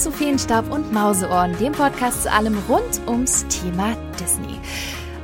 zu Feenstaub und Mauseohren, dem Podcast zu allem rund ums Thema Disney.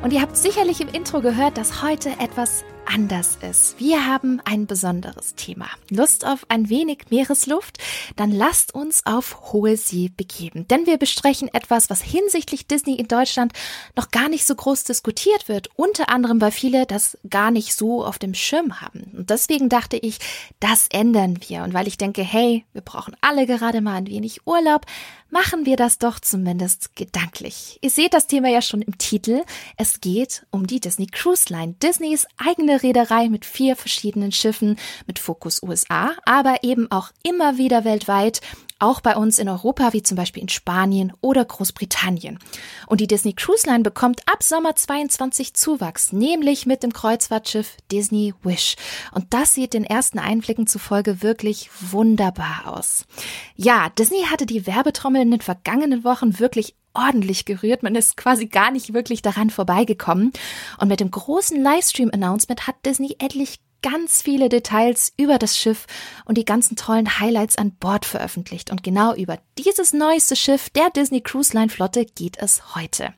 Und ihr habt sicherlich im Intro gehört, dass heute etwas anders ist. Wir haben ein besonderes Thema. Lust auf ein wenig Meeresluft? Dann lasst uns auf hohe See begeben. Denn wir besprechen etwas, was hinsichtlich Disney in Deutschland noch gar nicht so groß diskutiert wird. Unter anderem, weil viele das gar nicht so auf dem Schirm haben. Und deswegen dachte ich, das ändern wir. Und weil ich denke, hey, wir brauchen alle gerade mal ein wenig Urlaub, machen wir das doch zumindest gedanklich. Ihr seht das Thema ja schon im Titel. Es geht um die Disney Cruise Line, Disneys eigene Reederei mit vier verschiedenen Schiffen mit Fokus USA, aber eben auch immer wieder weltweit auch bei uns in Europa, wie zum Beispiel in Spanien oder Großbritannien. Und die Disney Cruise Line bekommt ab Sommer 22 Zuwachs, nämlich mit dem Kreuzfahrtschiff Disney Wish. Und das sieht den ersten Einblicken zufolge wirklich wunderbar aus. Ja, Disney hatte die Werbetrommel in den vergangenen Wochen wirklich ordentlich gerührt. Man ist quasi gar nicht wirklich daran vorbeigekommen. Und mit dem großen Livestream-Announcement hat Disney endlich ganz viele Details über das Schiff und die ganzen tollen Highlights an Bord veröffentlicht. Und genau über dieses neueste Schiff der Disney Cruise Line Flotte geht es heute.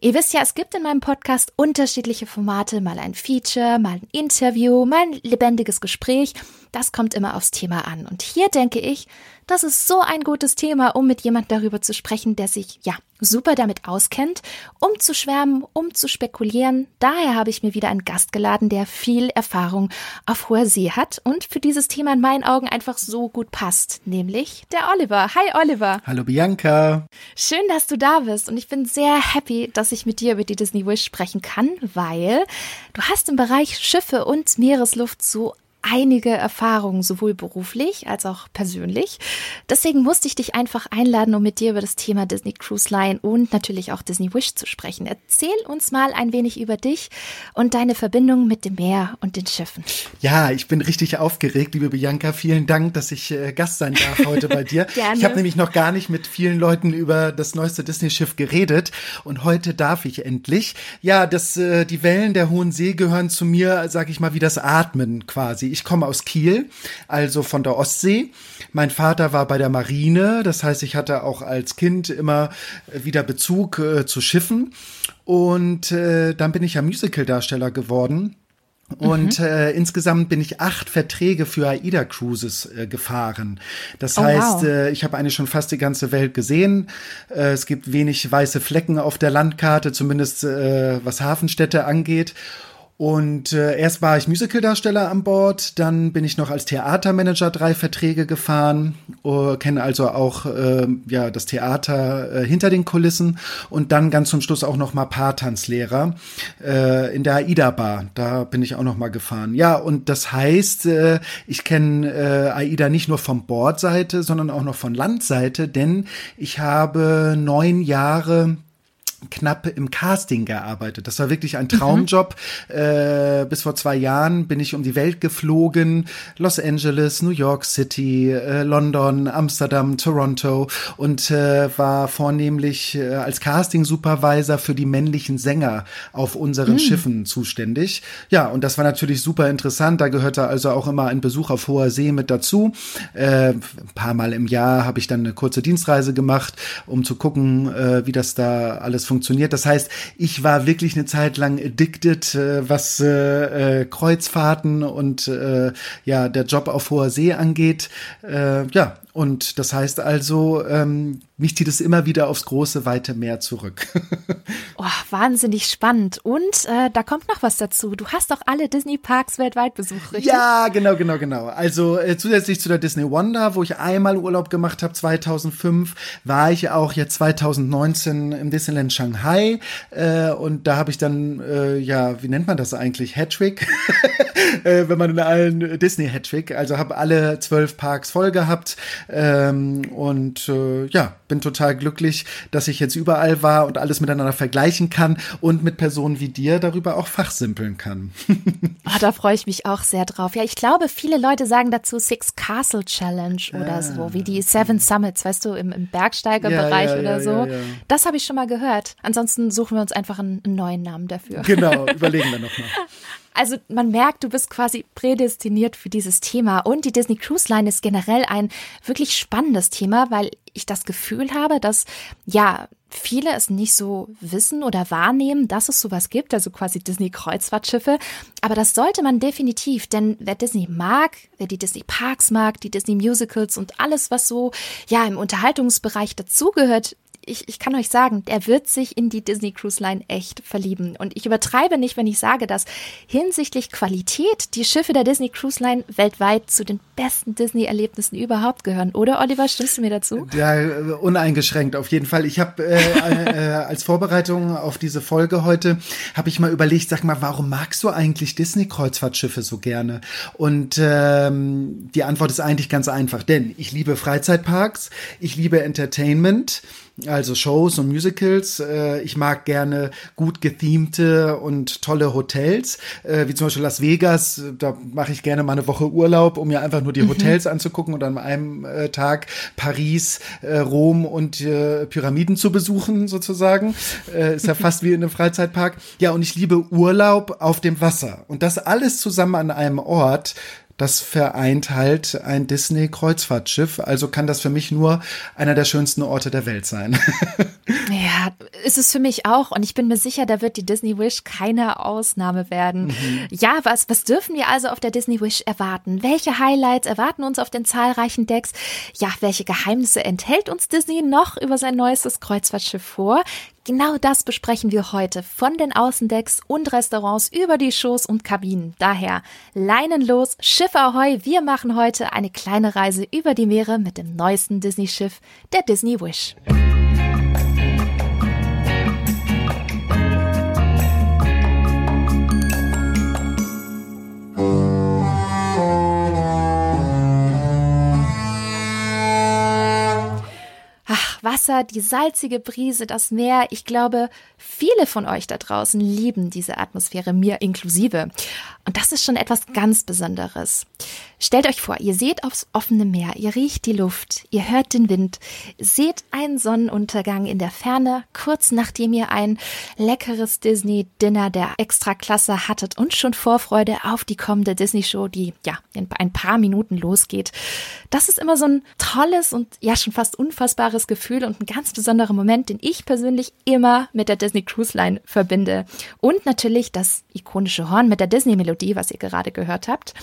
Ihr wisst ja, es gibt in meinem Podcast unterschiedliche Formate, mal ein Feature, mal ein Interview, mal ein lebendiges Gespräch. Das kommt immer aufs Thema an. Und hier denke ich, das ist so ein gutes Thema, um mit jemand darüber zu sprechen, der sich, ja, super damit auskennt, um zu schwärmen, um zu spekulieren. Daher habe ich mir wieder einen Gast geladen, der viel Erfahrung auf hoher See hat und für dieses Thema in meinen Augen einfach so gut passt, nämlich der Oliver. Hi Oliver. Hallo Bianca. Schön, dass du da bist und ich bin sehr happy, dass ich mit dir über die Disney Wish sprechen kann, weil du hast im Bereich Schiffe und Meeresluft so einige Erfahrungen, sowohl beruflich als auch persönlich. Deswegen musste ich dich einfach einladen, um mit dir über das Thema Disney Cruise Line und natürlich auch Disney Wish zu sprechen. Erzähl uns mal ein wenig über dich und deine Verbindung mit dem Meer und den Schiffen. Ja, ich bin richtig aufgeregt, liebe Bianca. Vielen Dank, dass ich äh, Gast sein darf heute bei dir. Gerne. Ich habe nämlich noch gar nicht mit vielen Leuten über das neueste Disney-Schiff geredet und heute darf ich endlich. Ja, das, äh, die Wellen der Hohen See gehören zu mir, sag ich mal, wie das Atmen quasi ich komme aus Kiel, also von der Ostsee. Mein Vater war bei der Marine, das heißt, ich hatte auch als Kind immer wieder Bezug äh, zu Schiffen. Und äh, dann bin ich ja Musicaldarsteller geworden. Und mhm. äh, insgesamt bin ich acht Verträge für AIDA Cruises äh, gefahren. Das oh, heißt, wow. äh, ich habe eigentlich schon fast die ganze Welt gesehen. Äh, es gibt wenig weiße Flecken auf der Landkarte, zumindest äh, was Hafenstädte angeht. Und äh, erst war ich Musicaldarsteller an Bord, dann bin ich noch als Theatermanager drei Verträge gefahren, uh, kenne also auch äh, ja das Theater äh, hinter den Kulissen und dann ganz zum Schluss auch noch mal Paartanzlehrer äh, in der AIDA Bar. Da bin ich auch noch mal gefahren. Ja, und das heißt, äh, ich kenne äh, AIDA nicht nur von Bordseite, sondern auch noch von Landseite, denn ich habe neun Jahre knapp im Casting gearbeitet. Das war wirklich ein Traumjob. Mhm. Äh, bis vor zwei Jahren bin ich um die Welt geflogen. Los Angeles, New York City, äh, London, Amsterdam, Toronto und äh, war vornehmlich äh, als Casting-Supervisor für die männlichen Sänger auf unseren mhm. Schiffen zuständig. Ja, und das war natürlich super interessant. Da gehörte also auch immer ein Besuch auf hoher See mit dazu. Äh, ein paar Mal im Jahr habe ich dann eine kurze Dienstreise gemacht, um zu gucken, äh, wie das da alles funktioniert funktioniert. Das heißt, ich war wirklich eine Zeit lang addicted, äh, was äh, äh, Kreuzfahrten und äh, ja der Job auf hoher See angeht. Äh, ja, und das heißt also, ähm, mich zieht es immer wieder aufs große, weite Meer zurück. oh, wahnsinnig spannend. Und äh, da kommt noch was dazu. Du hast doch alle Disney-Parks weltweit besucht, richtig? Ja, genau, genau, genau. Also äh, zusätzlich zu der Disney Wonder, wo ich einmal Urlaub gemacht habe, 2005, war ich auch jetzt 2019 im Disneyland Shanghai. Äh, und da habe ich dann, äh, ja, wie nennt man das eigentlich? Hattrick? äh, wenn man in allen Disney Hattrick, also habe alle zwölf Parks voll gehabt ähm, und äh, ja, bin total glücklich, dass ich jetzt überall war und alles miteinander vergleichen kann und mit Personen wie dir darüber auch fachsimpeln kann. oh, da freue ich mich auch sehr drauf. Ja, ich glaube, viele Leute sagen dazu Six Castle Challenge oder ah, so, wie die Seven Summits, weißt du, im, im Bergsteigerbereich ja, ja, oder so. Ja, das habe ich schon mal gehört. Ansonsten suchen wir uns einfach einen, neuen Namen dafür. Genau, überlegen wir nochmal. Also man merkt, du bist quasi prädestiniert für dieses Thema. Und die Disney Cruise Line ist generell ein wirklich spannendes Thema, weil ich das Gefühl habe, dass ja viele es nicht so wissen oder wahrnehmen, dass es sowas gibt, also quasi Disney-Kreuzfahrtschiffe. Aber das sollte man definitiv, denn wer Disney mag, wer die Disney Parks mag, die Disney Musicals und alles, was so ja im Unterhaltungsbereich dazugehört, ich, ich kann euch sagen, er wird sich in die Disney Cruise Line echt verlieben. Und ich übertreibe nicht, wenn ich sage, dass hinsichtlich Qualität die Schiffe der Disney Cruise Line weltweit zu den besten Disney-Erlebnissen überhaupt gehören. Oder Oliver, stimmst du mir dazu? Ja, uneingeschränkt auf jeden Fall. Ich habe äh, äh, als Vorbereitung auf diese Folge heute, habe ich mal überlegt, sag mal, warum magst du eigentlich Disney-Kreuzfahrtschiffe so gerne? Und ähm, die Antwort ist eigentlich ganz einfach, denn ich liebe Freizeitparks, ich liebe Entertainment, also Shows und Musicals. Äh, ich mag gerne gut gethemte und tolle Hotels, äh, wie zum Beispiel Las Vegas. Da mache ich gerne mal eine Woche Urlaub, um mir einfach nur die mhm. Hotels anzugucken und an einem äh, Tag Paris, äh, Rom und äh, Pyramiden zu besuchen, sozusagen. Äh, ist ja fast wie in einem Freizeitpark. Ja, und ich liebe Urlaub auf dem Wasser. Und das alles zusammen an einem Ort das vereint halt ein Disney-Kreuzfahrtschiff. Also kann das für mich nur einer der schönsten Orte der Welt sein. ja, ist es für mich auch. Und ich bin mir sicher, da wird die Disney Wish keine Ausnahme werden. Mhm. Ja, was, was dürfen wir also auf der Disney Wish erwarten? Welche Highlights erwarten uns auf den zahlreichen Decks? Ja, welche Geheimnisse enthält uns Disney noch über sein neuestes Kreuzfahrtschiff vor? Genau das besprechen wir heute von den Außendecks und Restaurants über die Shows und Kabinen. Daher Leinen los, Schiff Ahoi, wir machen heute eine kleine Reise über die Meere mit dem neuesten Disney-Schiff, der Disney Wish. Wasser, die salzige Brise, das Meer. Ich glaube, viele von euch da draußen lieben diese Atmosphäre, mir inklusive. Und das ist schon etwas ganz Besonderes. Stellt euch vor, ihr seht aufs offene Meer, ihr riecht die Luft, ihr hört den Wind, seht einen Sonnenuntergang in der Ferne, kurz nachdem ihr ein leckeres Disney-Dinner der Extraklasse hattet und schon Vorfreude auf die kommende Disney-Show, die ja in ein paar Minuten losgeht. Das ist immer so ein tolles und ja schon fast unfassbares Gefühl und ein ganz besonderer Moment, den ich persönlich immer mit der Disney Cruise Line verbinde. Und natürlich das ikonische Horn mit der Disney-Melodie, was ihr gerade gehört habt.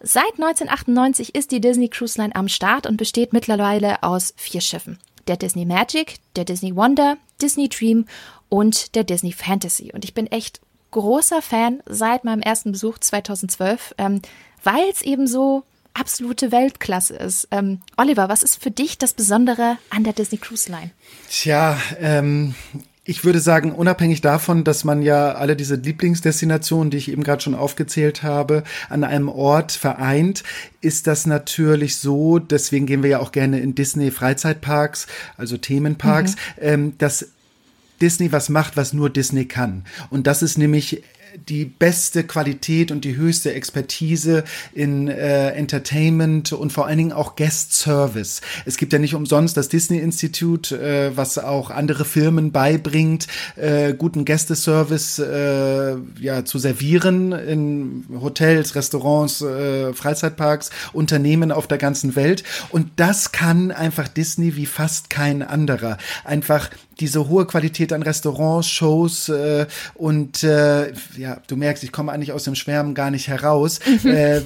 Seit 1998 ist die Disney Cruise Line am Start und besteht mittlerweile aus vier Schiffen. Der Disney Magic, der Disney Wonder, Disney Dream und der Disney Fantasy. Und ich bin echt großer Fan seit meinem ersten Besuch 2012, ähm, weil es eben so absolute Weltklasse ist. Ähm, Oliver, was ist für dich das Besondere an der Disney Cruise Line? Tja, ähm, ich würde sagen, unabhängig davon, dass man ja alle diese Lieblingsdestinationen, die ich eben gerade schon aufgezählt habe, an einem Ort vereint, ist das natürlich so, deswegen gehen wir ja auch gerne in Disney Freizeitparks, also Themenparks, mhm. ähm, dass Disney was macht, was nur Disney kann. Und das ist nämlich die beste Qualität und die höchste Expertise in äh, Entertainment und vor allen Dingen auch Guest Service. Es gibt ja nicht umsonst das Disney Institute, äh, was auch andere Firmen beibringt, äh, guten Gästeservice äh, ja zu servieren in Hotels, Restaurants, äh, Freizeitparks, Unternehmen auf der ganzen Welt. Und das kann einfach Disney wie fast kein anderer. Einfach diese hohe Qualität an Restaurants, Shows äh, und äh, ja, du merkst, ich komme eigentlich aus dem Schwärmen gar nicht heraus. Mhm. äh,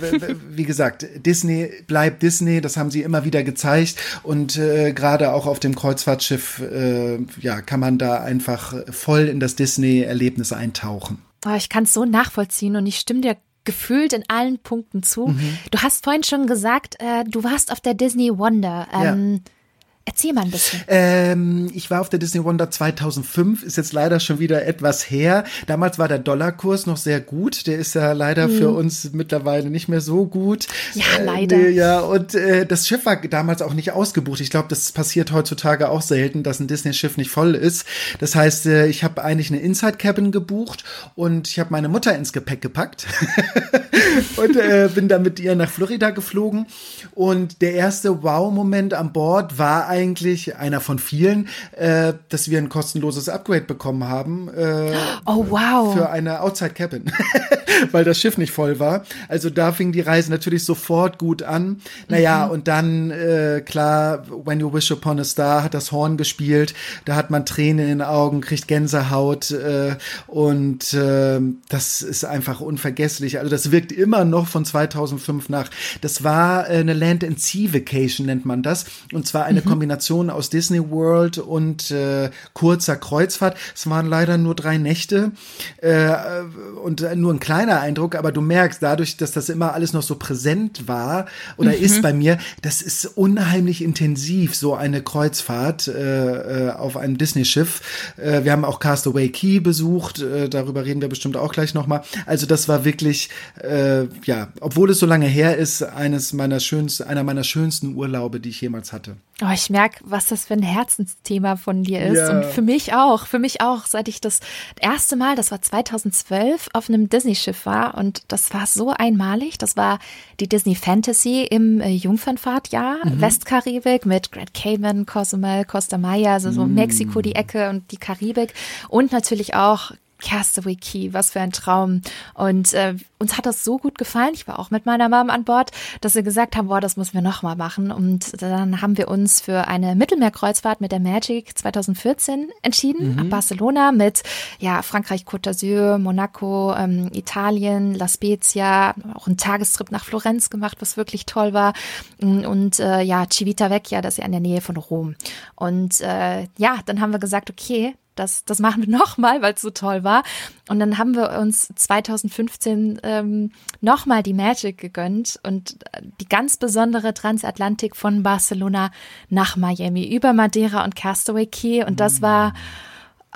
wie gesagt, Disney bleibt Disney, das haben sie immer wieder gezeigt und äh, gerade auch auf dem Kreuzfahrtschiff äh, ja, kann man da einfach voll in das Disney-Erlebnis eintauchen. Oh, ich kann es so nachvollziehen und ich stimme dir gefühlt in allen Punkten zu. Mhm. Du hast vorhin schon gesagt, äh, du warst auf der Disney Wonder. Ähm, ja. Erzähl mal ein bisschen. Ähm, ich war auf der Disney Wonder 2005, ist jetzt leider schon wieder etwas her. Damals war der Dollarkurs noch sehr gut. Der ist ja leider hm. für uns mittlerweile nicht mehr so gut. Ja, äh, leider. Nee, ja, und äh, das Schiff war damals auch nicht ausgebucht. Ich glaube, das passiert heutzutage auch selten, dass ein Disney-Schiff nicht voll ist. Das heißt, äh, ich habe eigentlich eine Inside-Cabin gebucht und ich habe meine Mutter ins Gepäck gepackt und äh, bin dann mit ihr nach Florida geflogen. Und der erste Wow-Moment an Bord war eigentlich einer von vielen, äh, dass wir ein kostenloses Upgrade bekommen haben. Äh, oh wow! Für eine Outside Cabin, weil das Schiff nicht voll war. Also da fing die Reise natürlich sofort gut an. Naja, mhm. und dann äh, klar, When You Wish Upon a Star hat das Horn gespielt. Da hat man Tränen in den Augen, kriegt Gänsehaut äh, und äh, das ist einfach unvergesslich. Also das wirkt immer noch von 2005 nach. Das war äh, eine Land and Sea Vacation nennt man das und zwar eine mhm. Kombination aus Disney World und äh, kurzer Kreuzfahrt. Es waren leider nur drei Nächte äh, und nur ein kleiner Eindruck, aber du merkst dadurch, dass das immer alles noch so präsent war oder mhm. ist bei mir, das ist unheimlich intensiv so eine Kreuzfahrt äh, äh auf einem Disney-Schiff. Äh, wir haben auch Castaway Key besucht, äh, darüber reden wir bestimmt auch gleich nochmal. Also das war wirklich, äh, ja, obwohl es so lange her ist, eines meiner schönsten, einer meiner schönsten Urlaube, die ich jemals hatte. Oh, ich merke, was das für ein Herzensthema von dir ist. Ja. Und für mich auch, für mich auch, seit ich das erste Mal, das war 2012, auf einem Disney-Schiff war. Und das war so einmalig. Das war die Disney Fantasy im äh, Jungfernfahrtjahr, mhm. Westkaribik mit Grand Cayman, Cozumel, Costa Maya, also so mhm. Mexiko die Ecke und die Karibik. Und natürlich auch Castaway Key, was für ein Traum. Und äh, uns hat das so gut gefallen. Ich war auch mit meiner Mom an Bord, dass wir gesagt haben, boah, das müssen wir nochmal machen. Und dann haben wir uns für eine Mittelmeerkreuzfahrt mit der Magic 2014 entschieden. Mhm. Ab Barcelona mit ja Frankreich, Côte d'Azur, Monaco, ähm, Italien, La Spezia, auch einen Tagestrip nach Florenz gemacht, was wirklich toll war. Und äh, ja, Civitavecchia, das ist ja in der Nähe von Rom. Und äh, ja, dann haben wir gesagt, okay, das, das machen wir nochmal, weil es so toll war. Und dann haben wir uns 2015 ähm, nochmal die Magic gegönnt und die ganz besondere Transatlantik von Barcelona nach Miami über Madeira und Castaway Key. Und das war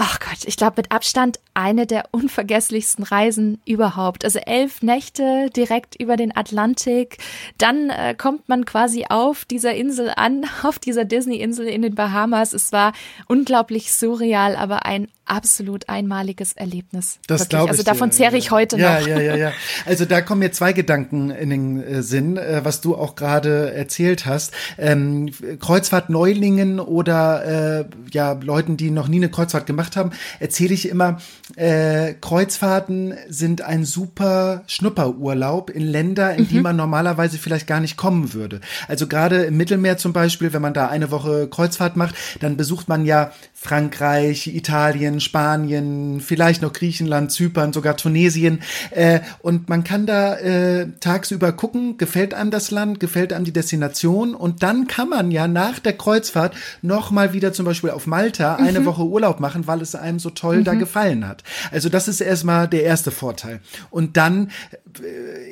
ach Gott, ich glaube mit Abstand eine der unvergesslichsten Reisen überhaupt. Also elf Nächte direkt über den Atlantik. Dann äh, kommt man quasi auf dieser Insel an, auf dieser Disney-Insel in den Bahamas. Es war unglaublich surreal, aber ein absolut einmaliges Erlebnis. Das glaube ich. Also davon zehre ich heute ja, noch. Ja, ja, ja. Also da kommen mir zwei Gedanken in den äh, Sinn, äh, was du auch gerade erzählt hast. Ähm, Kreuzfahrt-Neulingen oder äh, ja Leuten, die noch nie eine Kreuzfahrt gemacht haben, erzähle ich immer, äh, Kreuzfahrten sind ein super Schnupperurlaub in Länder, in mhm. die man normalerweise vielleicht gar nicht kommen würde. Also gerade im Mittelmeer zum Beispiel, wenn man da eine Woche Kreuzfahrt macht, dann besucht man ja Frankreich, Italien, Spanien, vielleicht noch Griechenland, Zypern, sogar Tunesien. Äh, und man kann da äh, tagsüber gucken, gefällt einem das Land, gefällt einem die Destination. Und dann kann man ja nach der Kreuzfahrt noch mal wieder zum Beispiel auf Malta eine mhm. Woche Urlaub machen, weil es einem so toll mhm. da gefallen hat. Also das ist erstmal der erste Vorteil. Und dann,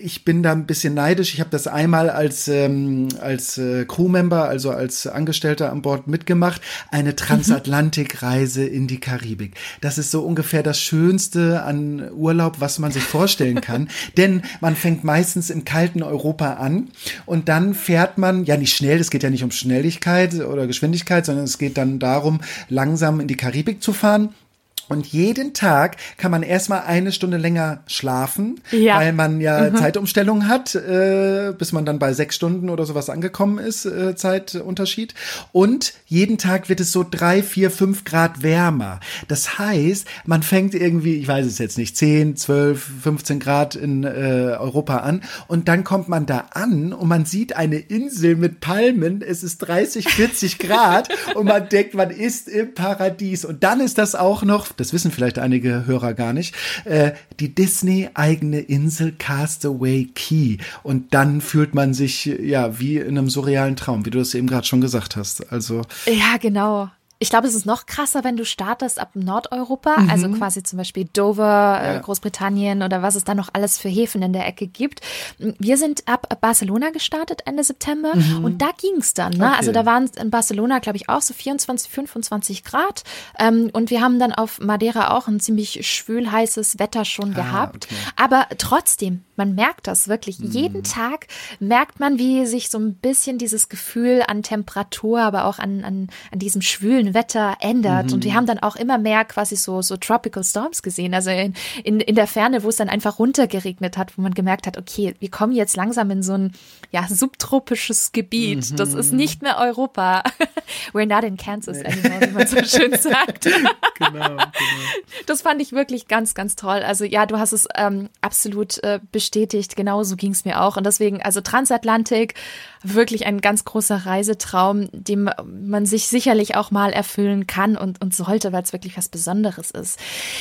ich bin da ein bisschen neidisch. Ich habe das einmal als, ähm, als äh, Crewmember, also als Angestellter an Bord mitgemacht. Eine Transatlantik Atlantikreise in die Karibik. Das ist so ungefähr das Schönste an Urlaub, was man sich vorstellen kann. Denn man fängt meistens im kalten Europa an und dann fährt man, ja nicht schnell, es geht ja nicht um Schnelligkeit oder Geschwindigkeit, sondern es geht dann darum, langsam in die Karibik zu fahren und jeden Tag kann man erstmal eine Stunde länger schlafen, ja. weil man ja mhm. Zeitumstellung hat, äh, bis man dann bei sechs Stunden oder sowas angekommen ist, äh, Zeitunterschied. Und jeden Tag wird es so drei, vier, fünf Grad wärmer. Das heißt, man fängt irgendwie, ich weiß es jetzt nicht, zehn, zwölf, 15 Grad in äh, Europa an und dann kommt man da an und man sieht eine Insel mit Palmen, es ist 30, 40 Grad und man denkt, man ist im Paradies. Und dann ist das auch noch das wissen vielleicht einige Hörer gar nicht, äh, die Disney-eigene Insel Castaway Key. Und dann fühlt man sich ja wie in einem surrealen Traum, wie du das eben gerade schon gesagt hast. Also ja, genau. Ich glaube, es ist noch krasser, wenn du startest ab Nordeuropa, mhm. also quasi zum Beispiel Dover, äh, ja. Großbritannien oder was es da noch alles für Häfen in der Ecke gibt. Wir sind ab Barcelona gestartet Ende September mhm. und da ging es dann. Ne? Okay. Also da waren es in Barcelona, glaube ich, auch so 24, 25 Grad. Ähm, und wir haben dann auf Madeira auch ein ziemlich schwül heißes Wetter schon ah, gehabt. Okay. Aber trotzdem, man merkt das wirklich. Mhm. Jeden Tag merkt man, wie sich so ein bisschen dieses Gefühl an Temperatur, aber auch an, an, an diesem Schwülen Wetter ändert. Mhm. Und wir haben dann auch immer mehr quasi so, so Tropical Storms gesehen. Also in, in, in der Ferne, wo es dann einfach runtergeregnet hat, wo man gemerkt hat, okay, wir kommen jetzt langsam in so ein ja, subtropisches Gebiet. Mhm. Das ist nicht mehr Europa. We're not in Kansas anymore, wie man so schön sagt. genau, genau. Das fand ich wirklich ganz, ganz toll. Also ja, du hast es ähm, absolut äh, bestätigt. Genau so ging es mir auch. Und deswegen, also Transatlantik, wirklich ein ganz großer Reisetraum, dem man sich sicherlich auch mal erfüllen kann und, und sollte, weil es wirklich was Besonderes ist.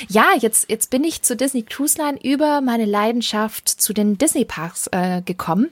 Ja, jetzt, jetzt bin ich zu Disney Cruise Line über meine Leidenschaft zu den Disney Parks äh, gekommen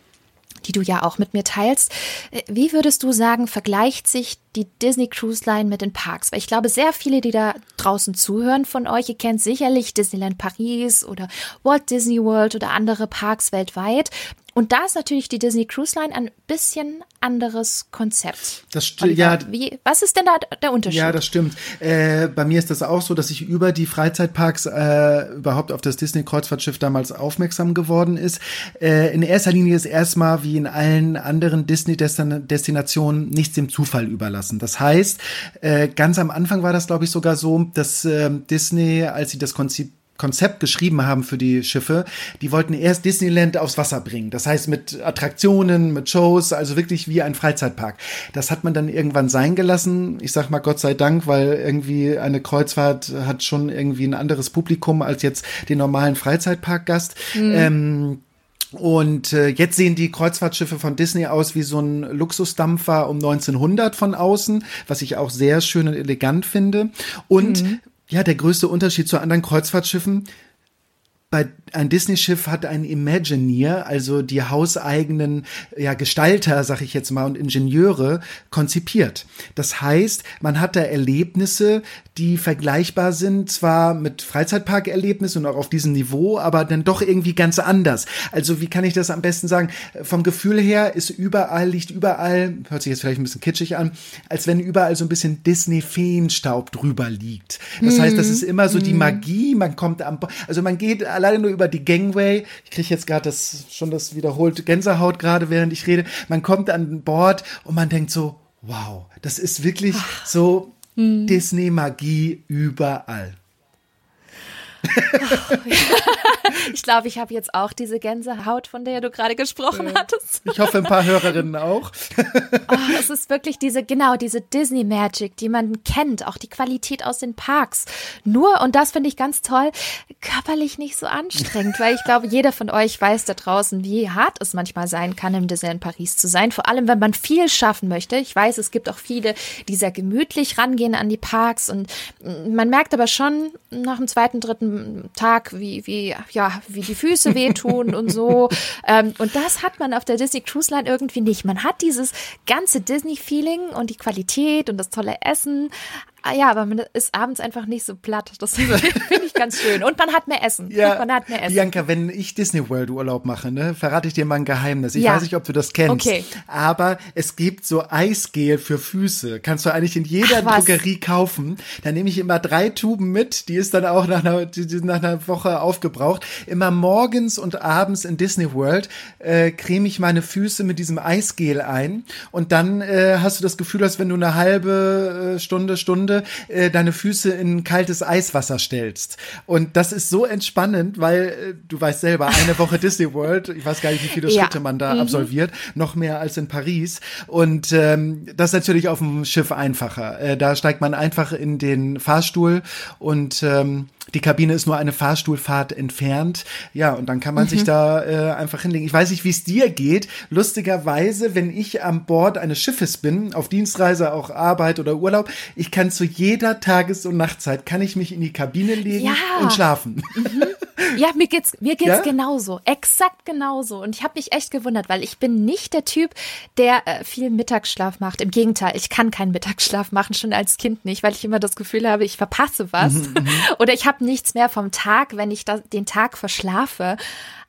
die du ja auch mit mir teilst. Äh, wie würdest du sagen, vergleicht sich die Disney Cruise Line mit den Parks? Weil ich glaube, sehr viele, die da draußen zuhören von euch, ihr kennt sicherlich Disneyland Paris oder Walt Disney World oder andere Parks weltweit. Und da ist natürlich die Disney Cruise Line ein bisschen anderes Konzept. Das stimmt. Ja. Wie, was ist denn da der Unterschied? Ja, das stimmt. Äh, bei mir ist das auch so, dass ich über die Freizeitparks äh, überhaupt auf das Disney Kreuzfahrtschiff damals aufmerksam geworden ist. Äh, in erster Linie ist erstmal wie in allen anderen Disney Destinationen nichts dem Zufall überlassen. Das heißt, äh, ganz am Anfang war das, glaube ich, sogar so, dass äh, Disney, als sie das Konzept Konzept geschrieben haben für die Schiffe, die wollten erst Disneyland aufs Wasser bringen. Das heißt mit Attraktionen, mit Shows, also wirklich wie ein Freizeitpark. Das hat man dann irgendwann sein gelassen. Ich sag mal Gott sei Dank, weil irgendwie eine Kreuzfahrt hat schon irgendwie ein anderes Publikum als jetzt den normalen Freizeitparkgast. Mhm. Ähm, und äh, jetzt sehen die Kreuzfahrtschiffe von Disney aus wie so ein Luxusdampfer um 1900 von außen, was ich auch sehr schön und elegant finde. Und mhm ja, der größte Unterschied zu anderen Kreuzfahrtschiffen, bei ein Disney-Schiff hat ein Imagineer, also die hauseigenen ja, Gestalter, sag ich jetzt mal, und Ingenieure konzipiert. Das heißt, man hat da Erlebnisse, die vergleichbar sind, zwar mit Freizeitparkerlebnissen und auch auf diesem Niveau, aber dann doch irgendwie ganz anders. Also wie kann ich das am besten sagen? Vom Gefühl her ist überall, liegt überall, hört sich jetzt vielleicht ein bisschen kitschig an, als wenn überall so ein bisschen Disney-Feenstaub drüber liegt. Das mhm. heißt, das ist immer so die mhm. Magie, man kommt am, also man geht alleine nur über die Gangway. Ich kriege jetzt gerade das schon das wiederholt Gänsehaut gerade, während ich rede. Man kommt an Bord und man denkt so, wow, das ist wirklich Ach. so. Disney-Magie überall. ich glaube, ich habe jetzt auch diese Gänsehaut, von der du gerade gesprochen hattest. Ich hoffe, ein paar Hörerinnen auch. oh, es ist wirklich diese, genau, diese Disney Magic, die man kennt, auch die Qualität aus den Parks. Nur, und das finde ich ganz toll, körperlich nicht so anstrengend, weil ich glaube, jeder von euch weiß da draußen, wie hart es manchmal sein kann, im Disneyland Paris zu sein. Vor allem, wenn man viel schaffen möchte. Ich weiß, es gibt auch viele, die sehr gemütlich rangehen an die Parks und man merkt aber schon nach dem zweiten, dritten Tag, wie, wie, ja, wie die Füße wehtun und so. Ähm, und das hat man auf der Disney Cruise Line irgendwie nicht. Man hat dieses ganze Disney-Feeling und die Qualität und das tolle Essen, Ah ja, aber man ist abends einfach nicht so platt. Das finde ich ganz schön. Und man hat mehr Essen. Ja, man hat mehr Essen. Bianca, wenn ich Disney World Urlaub mache, ne, verrate ich dir mal ein Geheimnis. Ich ja. weiß nicht, ob du das kennst. Okay. Aber es gibt so Eisgel für Füße. Kannst du eigentlich in jeder Ach, Drogerie kaufen. Da nehme ich immer drei Tuben mit. Die ist dann auch nach einer, nach einer Woche aufgebraucht. Immer morgens und abends in Disney World äh, creme ich meine Füße mit diesem Eisgel ein. Und dann äh, hast du das Gefühl, als wenn du eine halbe äh, Stunde, Stunde Stunde äh, deine Füße in kaltes Eiswasser stellst. Und das ist so entspannend, weil äh, du weißt selber, eine Woche Disney World, ich weiß gar nicht, wie viele ja. Schritte man da mhm. absolviert, noch mehr als in Paris. Und ähm, das ist natürlich auf dem Schiff einfacher. Äh, da steigt man einfach in den Fahrstuhl und ähm, die Kabine ist nur eine Fahrstuhlfahrt entfernt. Ja, und dann kann man mhm. sich da äh, einfach hinlegen. Ich weiß nicht, wie es dir geht. Lustigerweise, wenn ich an Bord eines Schiffes bin, auf Dienstreise, auch Arbeit oder Urlaub, ich kann zu jeder Tages- und Nachtzeit, kann ich mich in die Kabine legen ja. und schlafen. Mhm. Ja, mir geht's, mir geht's ja? genauso. Exakt genauso. Und ich habe mich echt gewundert, weil ich bin nicht der Typ, der äh, viel Mittagsschlaf macht. Im Gegenteil, ich kann keinen Mittagsschlaf machen, schon als Kind nicht, weil ich immer das Gefühl habe, ich verpasse was. Mhm, mhm. Oder ich habe nichts mehr vom Tag, wenn ich da, den Tag verschlafe.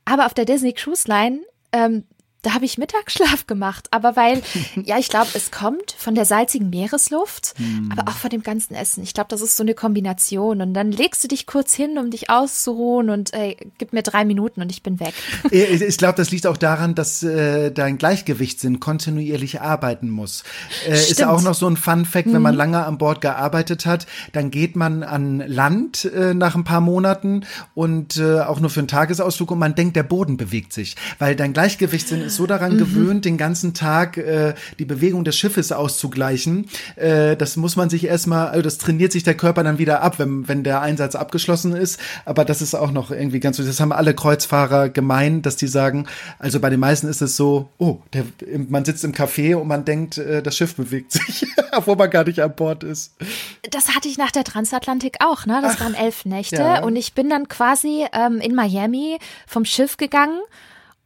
Aber auf der Disney Cruise Line, ähm, da habe ich Mittagsschlaf gemacht. Aber weil, ja, ich glaube, es kommt von der salzigen Meeresluft, hm. aber auch von dem ganzen Essen. Ich glaube, das ist so eine Kombination. Und dann legst du dich kurz hin, um dich auszuruhen und ey, gib mir drei Minuten und ich bin weg. Ich, glaube, das liegt auch daran, dass äh, dein Gleichgewichtssinn kontinuierlich arbeiten muss. Äh, ist auch noch so ein Fun Fact, wenn man mhm. lange an Bord gearbeitet hat, dann geht man an Land äh, nach ein paar Monaten und äh, auch nur für einen Tagesausflug und man denkt, der Boden bewegt sich, weil dein Gleichgewichtssinn ist so daran mhm. gewöhnt, den ganzen Tag äh, die Bewegung des Schiffes auszugleichen. Äh, das muss man sich erstmal, also das trainiert sich der Körper dann wieder ab, wenn, wenn der Einsatz abgeschlossen ist. Aber das ist auch noch irgendwie ganz, das haben alle Kreuzfahrer gemein, dass die sagen, also bei den meisten ist es so, oh, der, man sitzt im Café und man denkt, äh, das Schiff bewegt sich, obwohl man gar nicht an Bord ist. Das hatte ich nach der Transatlantik auch, ne? Das Ach, waren elf Nächte ja. und ich bin dann quasi ähm, in Miami vom Schiff gegangen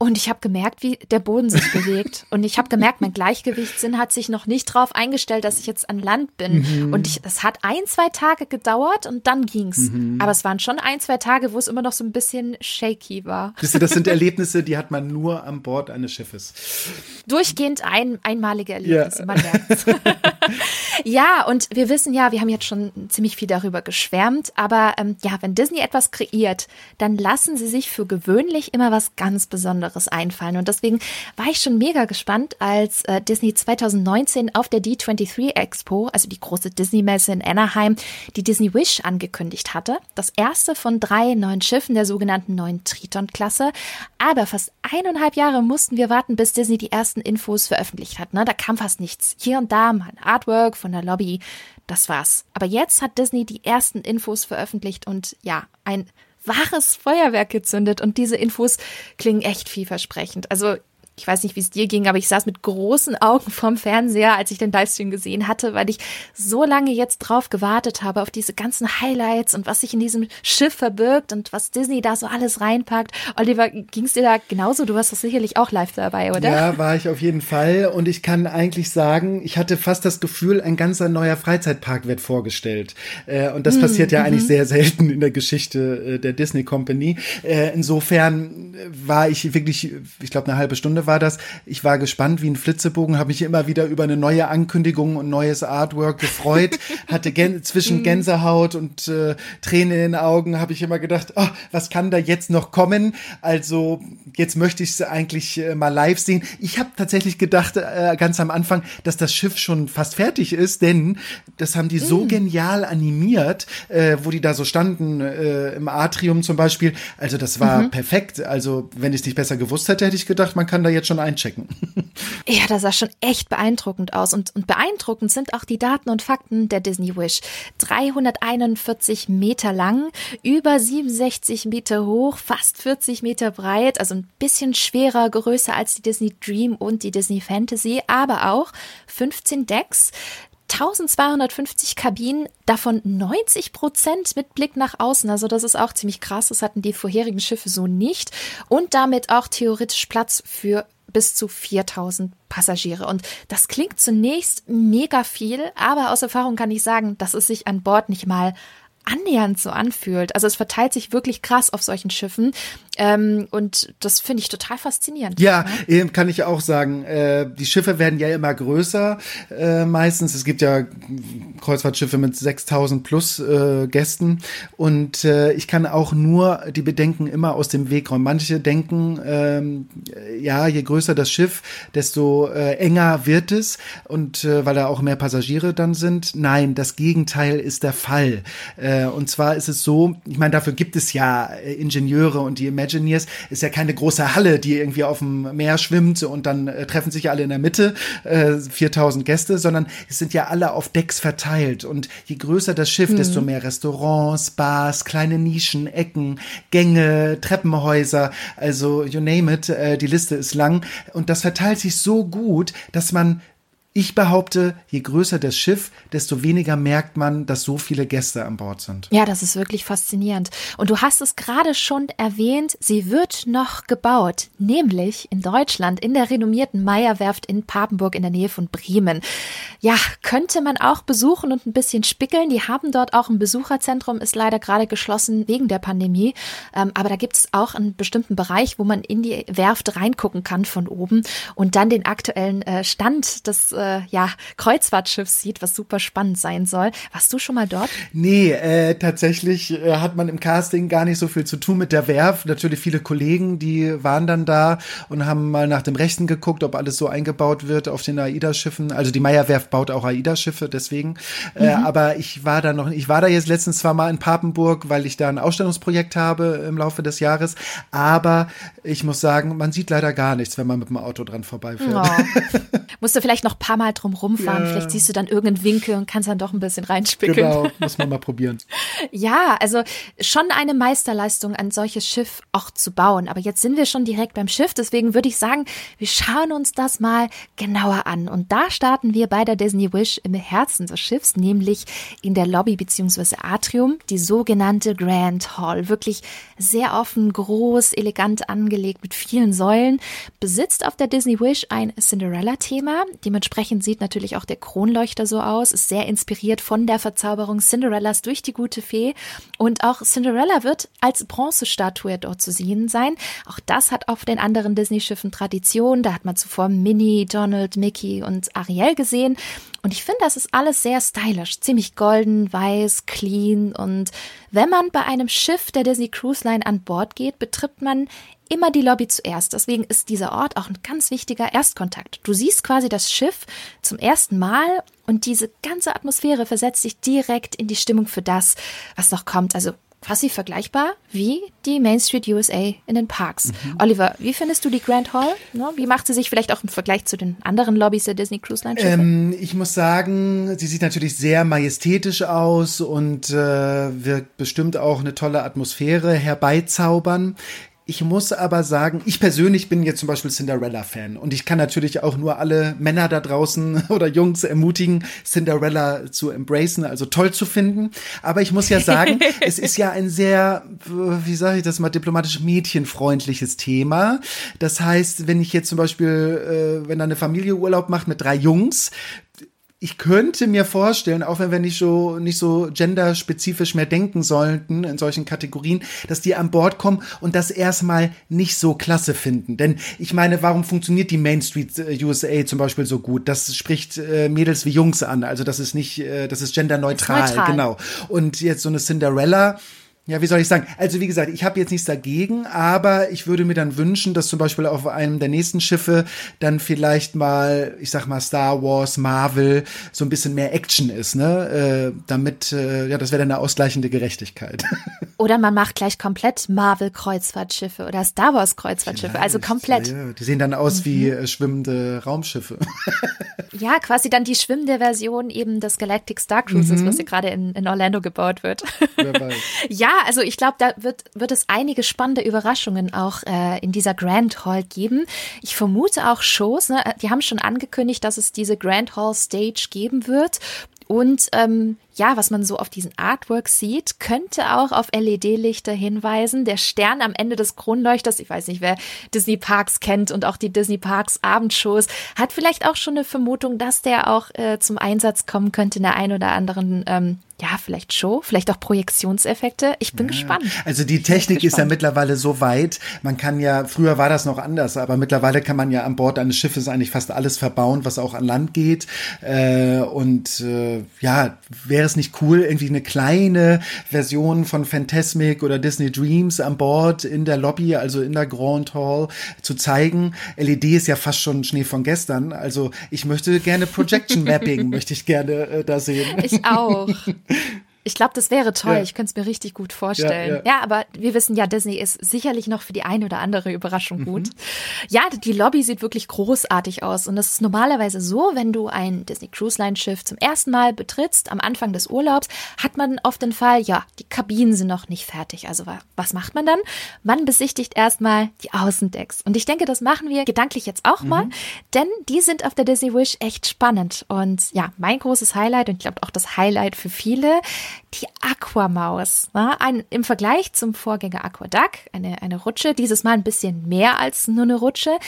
und ich habe gemerkt, wie der Boden sich bewegt. Und ich habe gemerkt, mein Gleichgewichtssinn hat sich noch nicht drauf eingestellt, dass ich jetzt an Land bin. Mhm. Und ich, es hat ein, zwei Tage gedauert und dann ging's. Mhm. Aber es waren schon ein, zwei Tage, wo es immer noch so ein bisschen shaky war. Wisst ihr, das sind Erlebnisse, die hat man nur an Bord eines Schiffes. Durchgehend ein, einmalige Erlebnisse, ja. man merkt's. ja, und wir wissen ja, wir haben jetzt schon ziemlich viel darüber geschwärmt, aber ähm, ja, wenn Disney etwas kreiert, dann lassen sie sich für gewöhnlich immer was ganz Besonderes anderes einfallen. Und deswegen war ich schon mega gespannt, als äh, Disney 2019 auf der D23 Expo, also die große Disney-Messe in Anaheim, die Disney Wish angekündigt hatte. Das erste von drei neuen Schiffen der sogenannten neuen Triton-Klasse. Aber fast eineinhalb Jahre mussten wir warten, bis Disney die ersten Infos veröffentlicht hat. Ne? Da kam fast nichts. Hier und da mal ein Artwork von der Lobby. Das war's. Aber jetzt hat Disney die ersten Infos veröffentlicht und ja, ein wahres Feuerwerk gezündet und diese Infos klingen echt vielversprechend. Also ich weiß nicht, wie es dir ging, aber ich saß mit großen Augen vorm Fernseher, als ich den Livestream gesehen hatte, weil ich so lange jetzt drauf gewartet habe, auf diese ganzen Highlights und was sich in diesem Schiff verbirgt und was Disney da so alles reinpackt. Oliver, ging es dir da genauso? Du warst doch sicherlich auch live dabei, oder? Ja, war ich auf jeden Fall. Und ich kann eigentlich sagen, ich hatte fast das Gefühl, ein ganzer neuer Freizeitpark wird vorgestellt. Äh, und das mm, passiert ja mm eigentlich sehr selten in der Geschichte äh, der Disney Company. Äh, insofern war ich wirklich, ich glaube, eine halbe Stunde war das. Ich war gespannt wie ein Flitzebogen, habe mich immer wieder über eine neue Ankündigung und neues Artwork gefreut, hatte Gän zwischen mhm. Gänsehaut und äh, Tränen in den Augen, habe ich immer gedacht, oh, was kann da jetzt noch kommen? Also jetzt möchte ich es eigentlich äh, mal live sehen. Ich habe tatsächlich gedacht, äh, ganz am Anfang, dass das Schiff schon fast fertig ist, denn das haben die so mhm. genial animiert, äh, wo die da so standen, äh, im Atrium zum Beispiel. Also das war mhm. perfekt. Also wenn ich es nicht besser gewusst hätte, hätte ich gedacht, man kann da jetzt jetzt schon einchecken. Ja, das sah schon echt beeindruckend aus. Und, und beeindruckend sind auch die Daten und Fakten der Disney Wish. 341 Meter lang, über 67 Meter hoch, fast 40 Meter breit, also ein bisschen schwerer, größer als die Disney Dream und die Disney Fantasy, aber auch 15 Decks. 1250 Kabinen, davon 90 Prozent mit Blick nach außen. Also das ist auch ziemlich krass. Das hatten die vorherigen Schiffe so nicht. Und damit auch theoretisch Platz für bis zu 4000 Passagiere. Und das klingt zunächst mega viel, aber aus Erfahrung kann ich sagen, dass es sich an Bord nicht mal annähernd so anfühlt. Also es verteilt sich wirklich krass auf solchen Schiffen. Ähm, und das finde ich total faszinierend. Ja, ja, kann ich auch sagen. Äh, die Schiffe werden ja immer größer äh, meistens. Es gibt ja Kreuzfahrtschiffe mit 6000 plus äh, Gästen. Und äh, ich kann auch nur die Bedenken immer aus dem Weg räumen. Manche denken, ähm, ja, je größer das Schiff, desto äh, enger wird es. Und äh, weil da auch mehr Passagiere dann sind. Nein, das Gegenteil ist der Fall. und zwar ist es so, ich meine, dafür gibt es ja Ingenieure und die Imagine Imagineers ist ja keine große Halle, die irgendwie auf dem Meer schwimmt und dann äh, treffen sich alle in der Mitte, äh, 4000 Gäste, sondern es sind ja alle auf Decks verteilt. Und je größer das Schiff, mhm. desto mehr Restaurants, Bars, kleine Nischen, Ecken, Gänge, Treppenhäuser, also you name it, äh, die Liste ist lang. Und das verteilt sich so gut, dass man Ich behaupte, je größer das Schiff, desto weniger merkt man, dass so viele Gäste an Bord sind. Ja, das ist wirklich faszinierend. Und du hast es gerade schon erwähnt, sie wird noch gebaut, nämlich in Deutschland in der renommierten Meierwerft in Papenburg in der Nähe von Bremen. Ja, könnte man auch besuchen und ein bisschen spickeln. Die haben dort auch ein Besucherzentrum, ist leider gerade geschlossen wegen der Pandemie. Ähm, aber da gibt es auch einen bestimmten Bereich, wo man in die Werft reingucken kann von oben und dann den aktuellen äh, Stand des äh, ja, Kreuzfahrtschiffs sieht, was super spannend sein soll. Warst du schon mal dort? Nee, äh, tatsächlich äh, hat man im Casting gar nicht so viel zu tun mit der Werft. Natürlich viele Kollegen, die waren dann da und haben mal nach dem Rechten geguckt, ob alles so eingebaut wird auf den AIDA-Schiffen. Also die Meierwerft baut auch AIDA-Schiffe, deswegen. Äh, mhm. Äh, aber ich war da noch, ich war da jetzt letztens zwar mal in Papenburg, weil ich da ein Ausstellungsprojekt habe im Laufe des Jahres. Aber ich muss sagen, man sieht leider gar nichts, wenn man mit dem Auto dran vorbeifährt. Oh. Musst du vielleicht noch paar Mal drum rumfahren. Ja. Vielleicht siehst du dann irgendeinen Winkel und kannst dann doch ein bisschen reinspickeln. Genau, muss man mal probieren. ja, also schon eine Meisterleistung, ein solches Schiff auch zu bauen. Aber jetzt sind wir schon direkt beim Schiff. Deswegen würde ich sagen, wir schauen uns das mal genauer an. Und da starten wir bei der Disney Wish im Herzen des Schiffs, nämlich in der Lobby bzw. Atrium, die sogenannte Grand Hall. Wirklich sehr offen, groß, elegant angelegt mit vielen Säulen. Besitzt auf der Disney Wish ein Cinderella-Thema. Dementsprechend sieht natürlich auch der Kronleuchter so aus, ist sehr inspiriert von der Verzauberung Cinderellas durch die gute Fee. Und auch Cinderella wird als Bronzestatue dort zu sehen sein. Auch das hat auf den anderen Disney-Schiffen Tradition. Da hat man zuvor Minnie, Donald, Mickey und Ariel gesehen. Und ich finde, das ist alles sehr stylisch, ziemlich golden, weiß, clean. Und wenn man bei einem Schiff der Disney Cruise Line an Bord geht, betritt man immer die Lobby zuerst. Deswegen ist dieser Ort auch ein ganz wichtiger Erstkontakt. Du siehst quasi das Schiff zum ersten Mal und diese ganze Atmosphäre versetzt dich direkt in die Stimmung für das, was noch kommt. Also quasi vergleichbar wie die Main Street USA in den Parks. Mhm. Oliver, wie findest du die Grand Hall? Wie macht sie sich vielleicht auch im Vergleich zu den anderen Lobbys der Disney Cruise Line? Ähm, ich muss sagen, sie sieht natürlich sehr majestätisch aus und äh, wirkt bestimmt auch eine tolle Atmosphäre herbeizaubern. Ich muss aber sagen, ich persönlich bin jetzt zum Beispiel Cinderella-Fan und ich kann natürlich auch nur alle Männer da draußen oder Jungs ermutigen, Cinderella zu embracen, also toll zu finden. Aber ich muss ja sagen, es ist ja ein sehr, wie sage ich das mal diplomatisch, mädchenfreundliches Thema. Das heißt, wenn ich jetzt zum Beispiel, äh, wenn da eine Familie Urlaub macht mit drei Jungs, ich könnte mir vorstellen, auch wenn wir nicht so, nicht so genderspezifisch mehr denken sollten in solchen Kategorien, dass die an Bord kommen und das erstmal nicht so klasse finden. Denn ich meine, warum funktioniert die Main Street äh, USA zum Beispiel so gut? Das spricht äh, Mädels wie Jungs an. Also das ist nicht, äh, das ist genderneutral, ist genau. Und jetzt so eine Cinderella, ja, wie soll ich sagen? Also wie gesagt, ich habe jetzt nichts dagegen, aber ich würde mir dann wünschen, dass zum Beispiel auf einem der nächsten Schiffe dann vielleicht mal, ich sag mal Star Wars, Marvel, so ein bisschen mehr Action ist, ne? Äh, damit, äh, ja, das wäre dann eine ausgleichende Gerechtigkeit. Oder man macht gleich komplett Marvel Kreuzfahrtschiffe oder Star Wars Kreuzfahrtschiffe, also komplett. Ja, die sehen dann aus mhm. wie äh, schwimmende Raumschiffe. ja, quasi dann die schwimmende Version eben des Galactic Star Cruises, mhm. was hier gerade in, in Orlando gebaut wird. Wer weiß. ja, also ich glaube, da wird, wird es einige spannende Überraschungen auch äh, in dieser Grand Hall geben. Ich vermute auch Shows, ne? die haben schon angekündigt, dass es diese Grand Hall Stage geben wird. Und ähm, ja, was man so auf diesen Artworks sieht, könnte auch auf LED-Lichter hinweisen. Der Stern am Ende des Kronleuchters, ich weiß nicht, wer Disney Parks kennt und auch die Disney Parks Abendshows, hat vielleicht auch schon eine Vermutung, dass der auch äh, zum Einsatz kommen könnte in der ein oder anderen ähm, ja, vielleicht Show, vielleicht auch Projektionseffekte. Ich bin ja, gespannt. Also die Technik ist ja mittlerweile so weit. Man kann ja, früher war das noch anders, aber mittlerweile kann man ja an Bord eines Schiffes eigentlich fast alles verbauen, was auch an Land geht. Äh, und äh, ja, wäre es nicht cool, irgendwie eine kleine Version von Fantasmic oder Disney Dreams an Bord in der Lobby, also in der Grand Hall zu zeigen. LED ist ja fast schon Schnee von gestern. Also ich möchte gerne Projection Mapping, möchte ich gerne äh, da sehen. Ich auch. Ich glaube, das wäre toll. Ja. Ich könnte es mir richtig gut vorstellen. Ja, ja. ja, aber wir wissen ja, Disney ist sicherlich noch für die eine oder andere Überraschung gut. Mhm. Ja, die Lobby sieht wirklich großartig aus. Und das ist normalerweise so, wenn du ein Disney Cruise Line Schiff zum ersten Mal betrittst, am Anfang des Urlaubs, hat man oft den Fall, ja, die Kabinen sind noch nicht fertig. Also was macht man dann? Man besichtigt erstmal die Außendecks. Und ich denke, das machen wir gedanklich jetzt auch mal, mhm. denn die sind auf der Disney Wish echt spannend. Und ja, mein großes Highlight und ich glaube auch das Highlight für viele, die Aquamaus. Ne? Ein, Im Vergleich zum Vorgänger Aquaduck, eine, eine Rutsche, dieses Mal ein bisschen mehr als nur eine Rutsche,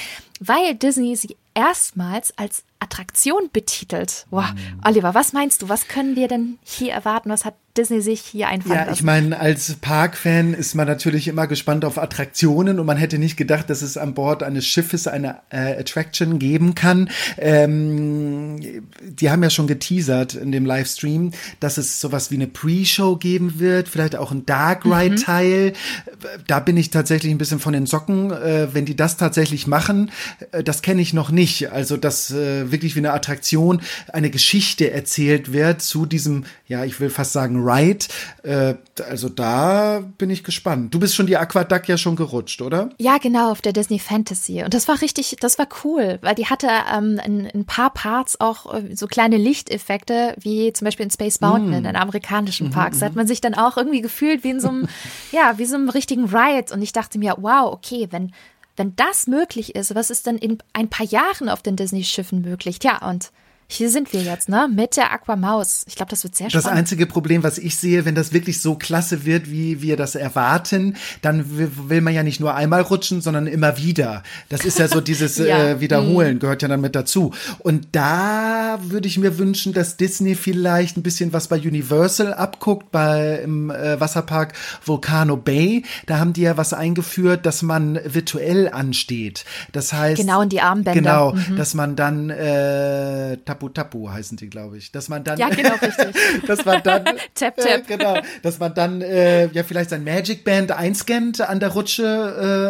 weil Disney sie erstmals als Attraktion betitelt. Wow. Mhm. Oliver, was meinst du? Was können wir denn hier erwarten? Was hat Disney sich hier einfallen Ja, ich meine, als Parkfan ist man natürlich immer gespannt auf Attraktionen und man hätte nicht gedacht, dass es an Bord eines Schiffes eine äh, Attraction geben kann. Ähm, die haben ja schon geteasert in dem Livestream, dass es sowas wie eine Pre-Show geben wird, vielleicht auch ein Dark Ride-Teil. Mhm. Da bin ich tatsächlich ein bisschen von den Socken. Äh, wenn die das tatsächlich machen, äh, das kenne ich noch nicht. Also, dass äh, wirklich wie eine Attraktion eine Geschichte erzählt wird zu diesem, ja, ich will fast sagen, Ride. Äh, also da bin ich gespannt. Du bist schon die Aquaduck ja schon gerutscht, oder? Ja, genau, auf der Disney Fantasy. Und das war richtig, das war cool, weil die hatte ähm, in, in ein paar Parts auch äh, so kleine Lichteffekte, wie zum Beispiel in Space Mountain, mm. in einem amerikanischen mhm, Park. Mm Da hat mhm. man sich dann auch irgendwie gefühlt wie in so einem, ja, wie so einem richtigen Ride. Und ich dachte mir, wow, okay, wenn wenn das möglich ist, was ist denn in ein paar Jahren auf den Disney-Schiffen möglich? Ja, und hier sind wir jetzt, ne? Mit der Aquamaus. Ich glaube, das wird sehr spannend. Das einzige Problem, was ich sehe, wenn das wirklich so klasse wird, wie wir das erwarten, dann will man ja nicht nur einmal rutschen, sondern immer wieder. Das ist ja so dieses ja. äh, Wiederholen, mhm. gehört ja dann mit dazu. Und da würde ich mir wünschen, dass Disney vielleicht ein bisschen was bei Universal abguckt, bei im äh, Wasserpark Volcano Bay. Da haben die ja was eingeführt, dass man virtuell ansteht. Das heißt. Genau, in die Armbänder. Genau, mhm. dass man dann äh, Tapu Tapu heißen die, glaube ich. Dass man dann, ja, genau, richtig. dass man dann, tap, tap. Äh, genau, dass man dann äh, ja vielleicht sein Magic Band einscannt an der Rutsche,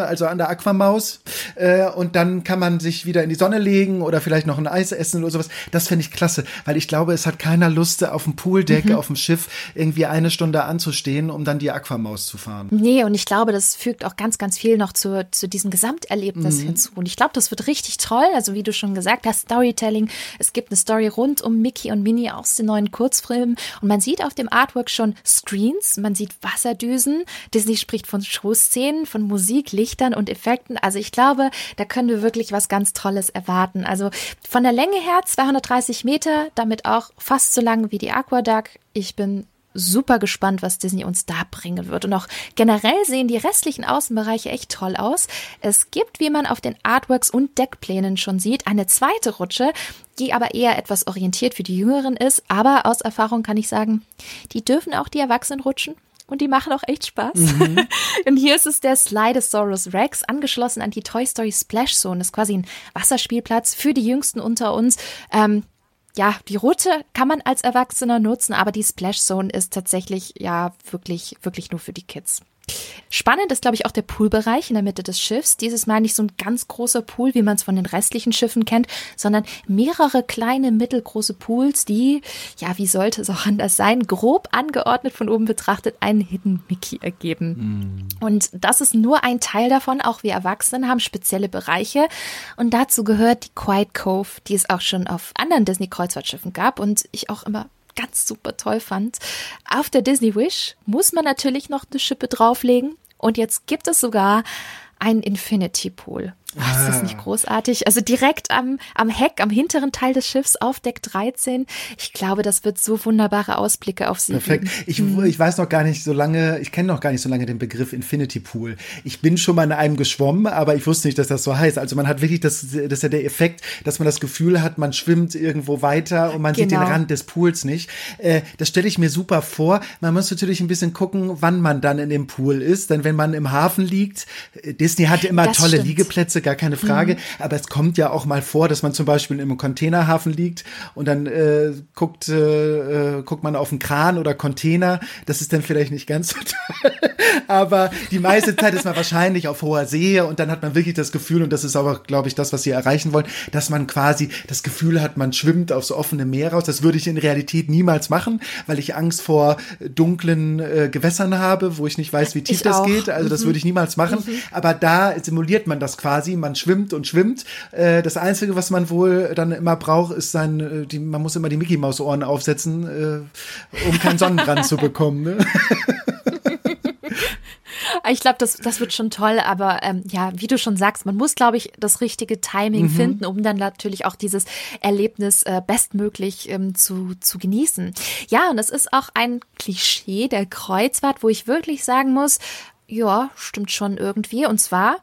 äh, also an der Aquamaus, äh, und dann kann man sich wieder in die Sonne legen oder vielleicht noch ein Eis essen oder sowas. Das finde ich klasse, weil ich glaube, es hat keiner Lust, auf dem Pooldeck, mhm. auf dem Schiff irgendwie eine Stunde anzustehen, um dann die Aquamaus zu fahren. Nee, und ich glaube, das fügt auch ganz, ganz viel noch zu, zu diesem Gesamterlebnis mhm. hinzu. Und ich glaube, das wird richtig toll. Also wie du schon gesagt hast, Storytelling. Es gibt eine Story rund um Mickey und Minnie aus den neuen Kurzfilmen. Und man sieht auf dem Artwork schon Screens, man sieht Wasserdüsen. Disney spricht von Showszenen, von Musik, Lichtern und Effekten. Also ich glaube, da können wir wirklich was ganz Tolles erwarten. Also von der Länge her 230 Meter, damit auch fast so lang wie die Aquaduck. Ich bin super gespannt, was Disney uns da bringen wird. Und auch generell sehen die restlichen Außenbereiche echt toll aus. Es gibt, wie man auf den Artworks und Deckplänen schon sieht, eine zweite Rutsche, die aber eher etwas orientiert für die Jüngeren ist. Aber aus Erfahrung kann ich sagen, die dürfen auch die Erwachsenen rutschen. Und die machen auch echt Spaß. Mhm. und hier ist es der Slidosaurus Rex, angeschlossen an die Toy Story Splash Zone. Das ist quasi ein Wasserspielplatz für die Jüngsten unter uns. Ähm, ja, die Route kann man als Erwachsener nutzen, aber die Splash Zone ist tatsächlich ja wirklich, wirklich nur für die Kids. Spannend ist, glaube ich, auch der Poolbereich in der Mitte des Schiffs. Dieses Mal nicht so ein ganz großer Pool, wie man es von den restlichen Schiffen kennt, sondern mehrere kleine, mittelgroße Pools, die, ja, wie sollte es auch anders sein, grob angeordnet von oben betrachtet einen Hidden Mickey ergeben. Mm. Und das ist nur ein Teil davon. Auch wir Erwachsenen haben spezielle Bereiche. Und dazu gehört die Quiet Cove, die es auch schon auf anderen Disney-Kreuzfahrtschiffen gab und ich auch immer ganz super toll fand. Auf der Disney Wish muss man natürlich noch eine Schippe drauflegen. Und jetzt gibt es sogar einen Infinity Pool. Oh, ist das nicht ah. großartig? Also direkt am, am Heck, am hinteren Teil des Schiffs auf Deck 13. Ich glaube, das wird so wunderbare Ausblicke auf sie Perfekt. Geben. Ich, hm. ich weiß noch gar nicht so lange, ich kenne noch gar nicht so lange den Begriff Infinity Pool. Ich bin schon mal in einem geschwommen, aber ich wusste nicht, dass das so heißt. Also man hat wirklich das, das ist ja der Effekt, dass man das Gefühl hat, man schwimmt irgendwo weiter und man genau. sieht den genau. Rand des Pools nicht. Äh, das stelle ich mir super vor. Man muss natürlich ein bisschen gucken, wann man dann in dem Pool ist. Denn wenn man im Hafen liegt, äh, Disney hatte immer das tolle stimmt. Liegeplätze gar keine Frage. Mhm. Aber es kommt ja auch mal vor, dass man zum Beispiel im Containerhafen liegt und dann äh, guckt, äh, äh guckt man auf einen Kran oder Container. Das ist dann vielleicht nicht ganz so toll. aber die meiste Zeit ist man wahrscheinlich auf hoher See und dann hat man wirklich das Gefühl, und das ist aber, glaube ich, das, was sie erreichen wollen, dass man quasi das Gefühl hat, man schwimmt aufs offene Meer raus. Das würde ich in Realität niemals machen, weil ich Angst vor dunklen äh, Gewässern habe, wo ich nicht weiß, wie tief ich das auch. geht. Also das mhm. würde ich niemals machen. Mhm. Aber da simuliert man das quasi. Man schwimmt und schwimmt. Äh, das Einzige, was man wohl dann immer braucht, ist sein, äh, die, man muss immer die Mickey Maus Ohren aufsetzen, äh, um keinen Sonnenbrand zu bekommen. Ne? Ich glaube, das, das wird schon toll, aber ähm, ja, wie du schon sagst, man muss, glaube ich, das richtige Timing mhm. finden, um dann natürlich auch dieses Erlebnis äh, bestmöglich ähm, zu, zu genießen. Ja, und es ist auch ein Klischee der Kreuzfahrt, wo ich wirklich sagen muss, ja, stimmt schon irgendwie. Und zwar,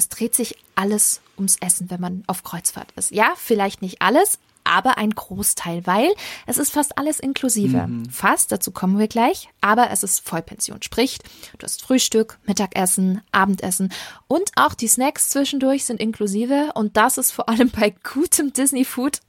es dreht sich alles ums Essen, wenn man auf Kreuzfahrt ist. Ja, vielleicht nicht alles, aber ein Großteil, weil es ist fast alles inklusive. Mhm. Fast, dazu kommen wir gleich, aber es ist Vollpension. Sprich, du hast Frühstück, Mittagessen, Abendessen und auch die Snacks zwischendurch sind inklusive und das ist vor allem bei gutem Disney Food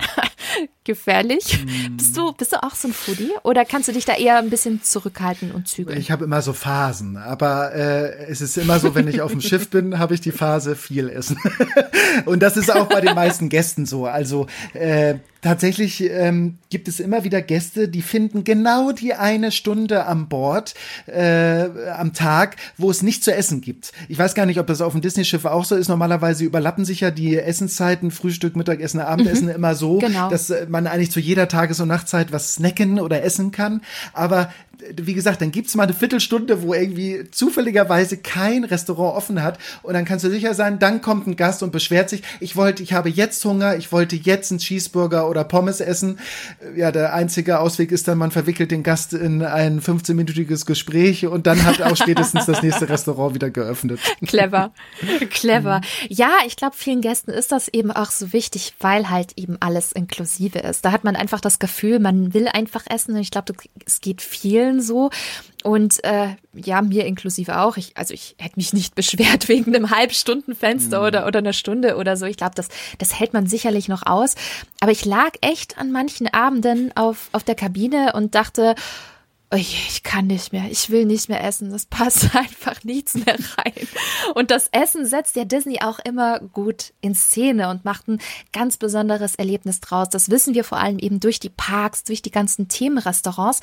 gefährlich. Mhm. Bist du bist du auch so ein Foodie oder kannst du dich da eher ein bisschen zurückhalten und zügeln? Ich habe immer so Phasen, aber äh, es ist immer so, wenn ich auf dem Schiff bin, habe ich die Phase viel essen. und das ist auch bei den meisten Gästen so. Also äh, tatsächlich ähm, gibt es immer wieder Gäste, die finden genau die eine Stunde am Bord äh, am Tag, wo es nicht zu essen gibt. Ich weiß gar nicht, ob das auf dem Disney-Schiff auch so ist. Normalerweise überlappen sich ja die Essenszeiten, Frühstück, Mittagessen, Abendessen mhm. immer so, genau. dass man eigentlich zu jeder Tages- und Nachtzeit was snacken oder essen kann. Aber wie gesagt, dann gibt's mal eine Viertelstunde, wo irgendwie zufälligerweise kein Restaurant offen hat und dann kannst du sicher sein, dann kommt ein Gast und beschwert sich, ich wollte, ich habe jetzt Hunger, ich wollte jetzt einen Cheeseburger oder Pommes essen. Ja, der einzige Ausweg ist dann, man verwickelt den Gast in ein 15-minütiges Gespräch und dann hat auch spätestens das nächste Restaurant wieder geöffnet. Clever, clever. Ja, ich glaube, vielen Gästen ist das eben auch so wichtig, weil halt eben alles inklusive ist. Da hat man einfach das Gefühl, man will einfach essen. Ich glaube, es geht vielen so. Und äh, ja, mir inklusive auch. Ich, also ich hätte mich nicht beschwert wegen einem Halbstundenfenster mhm. oder, oder einer Stunde oder so. Ich glaube, das, das hält man sicherlich noch aus. Aber ich lag echt an manchen Abenden auf, auf der Kabine und dachte, oh je, ich kann nicht mehr, ich will nicht mehr essen, das passt einfach nichts mehr rein. Und das Essen setzt ja Disney auch immer gut in Szene und macht ein ganz besonderes Erlebnis draus. Das wissen wir vor allem eben durch die Parks, durch die ganzen Themenrestaurants.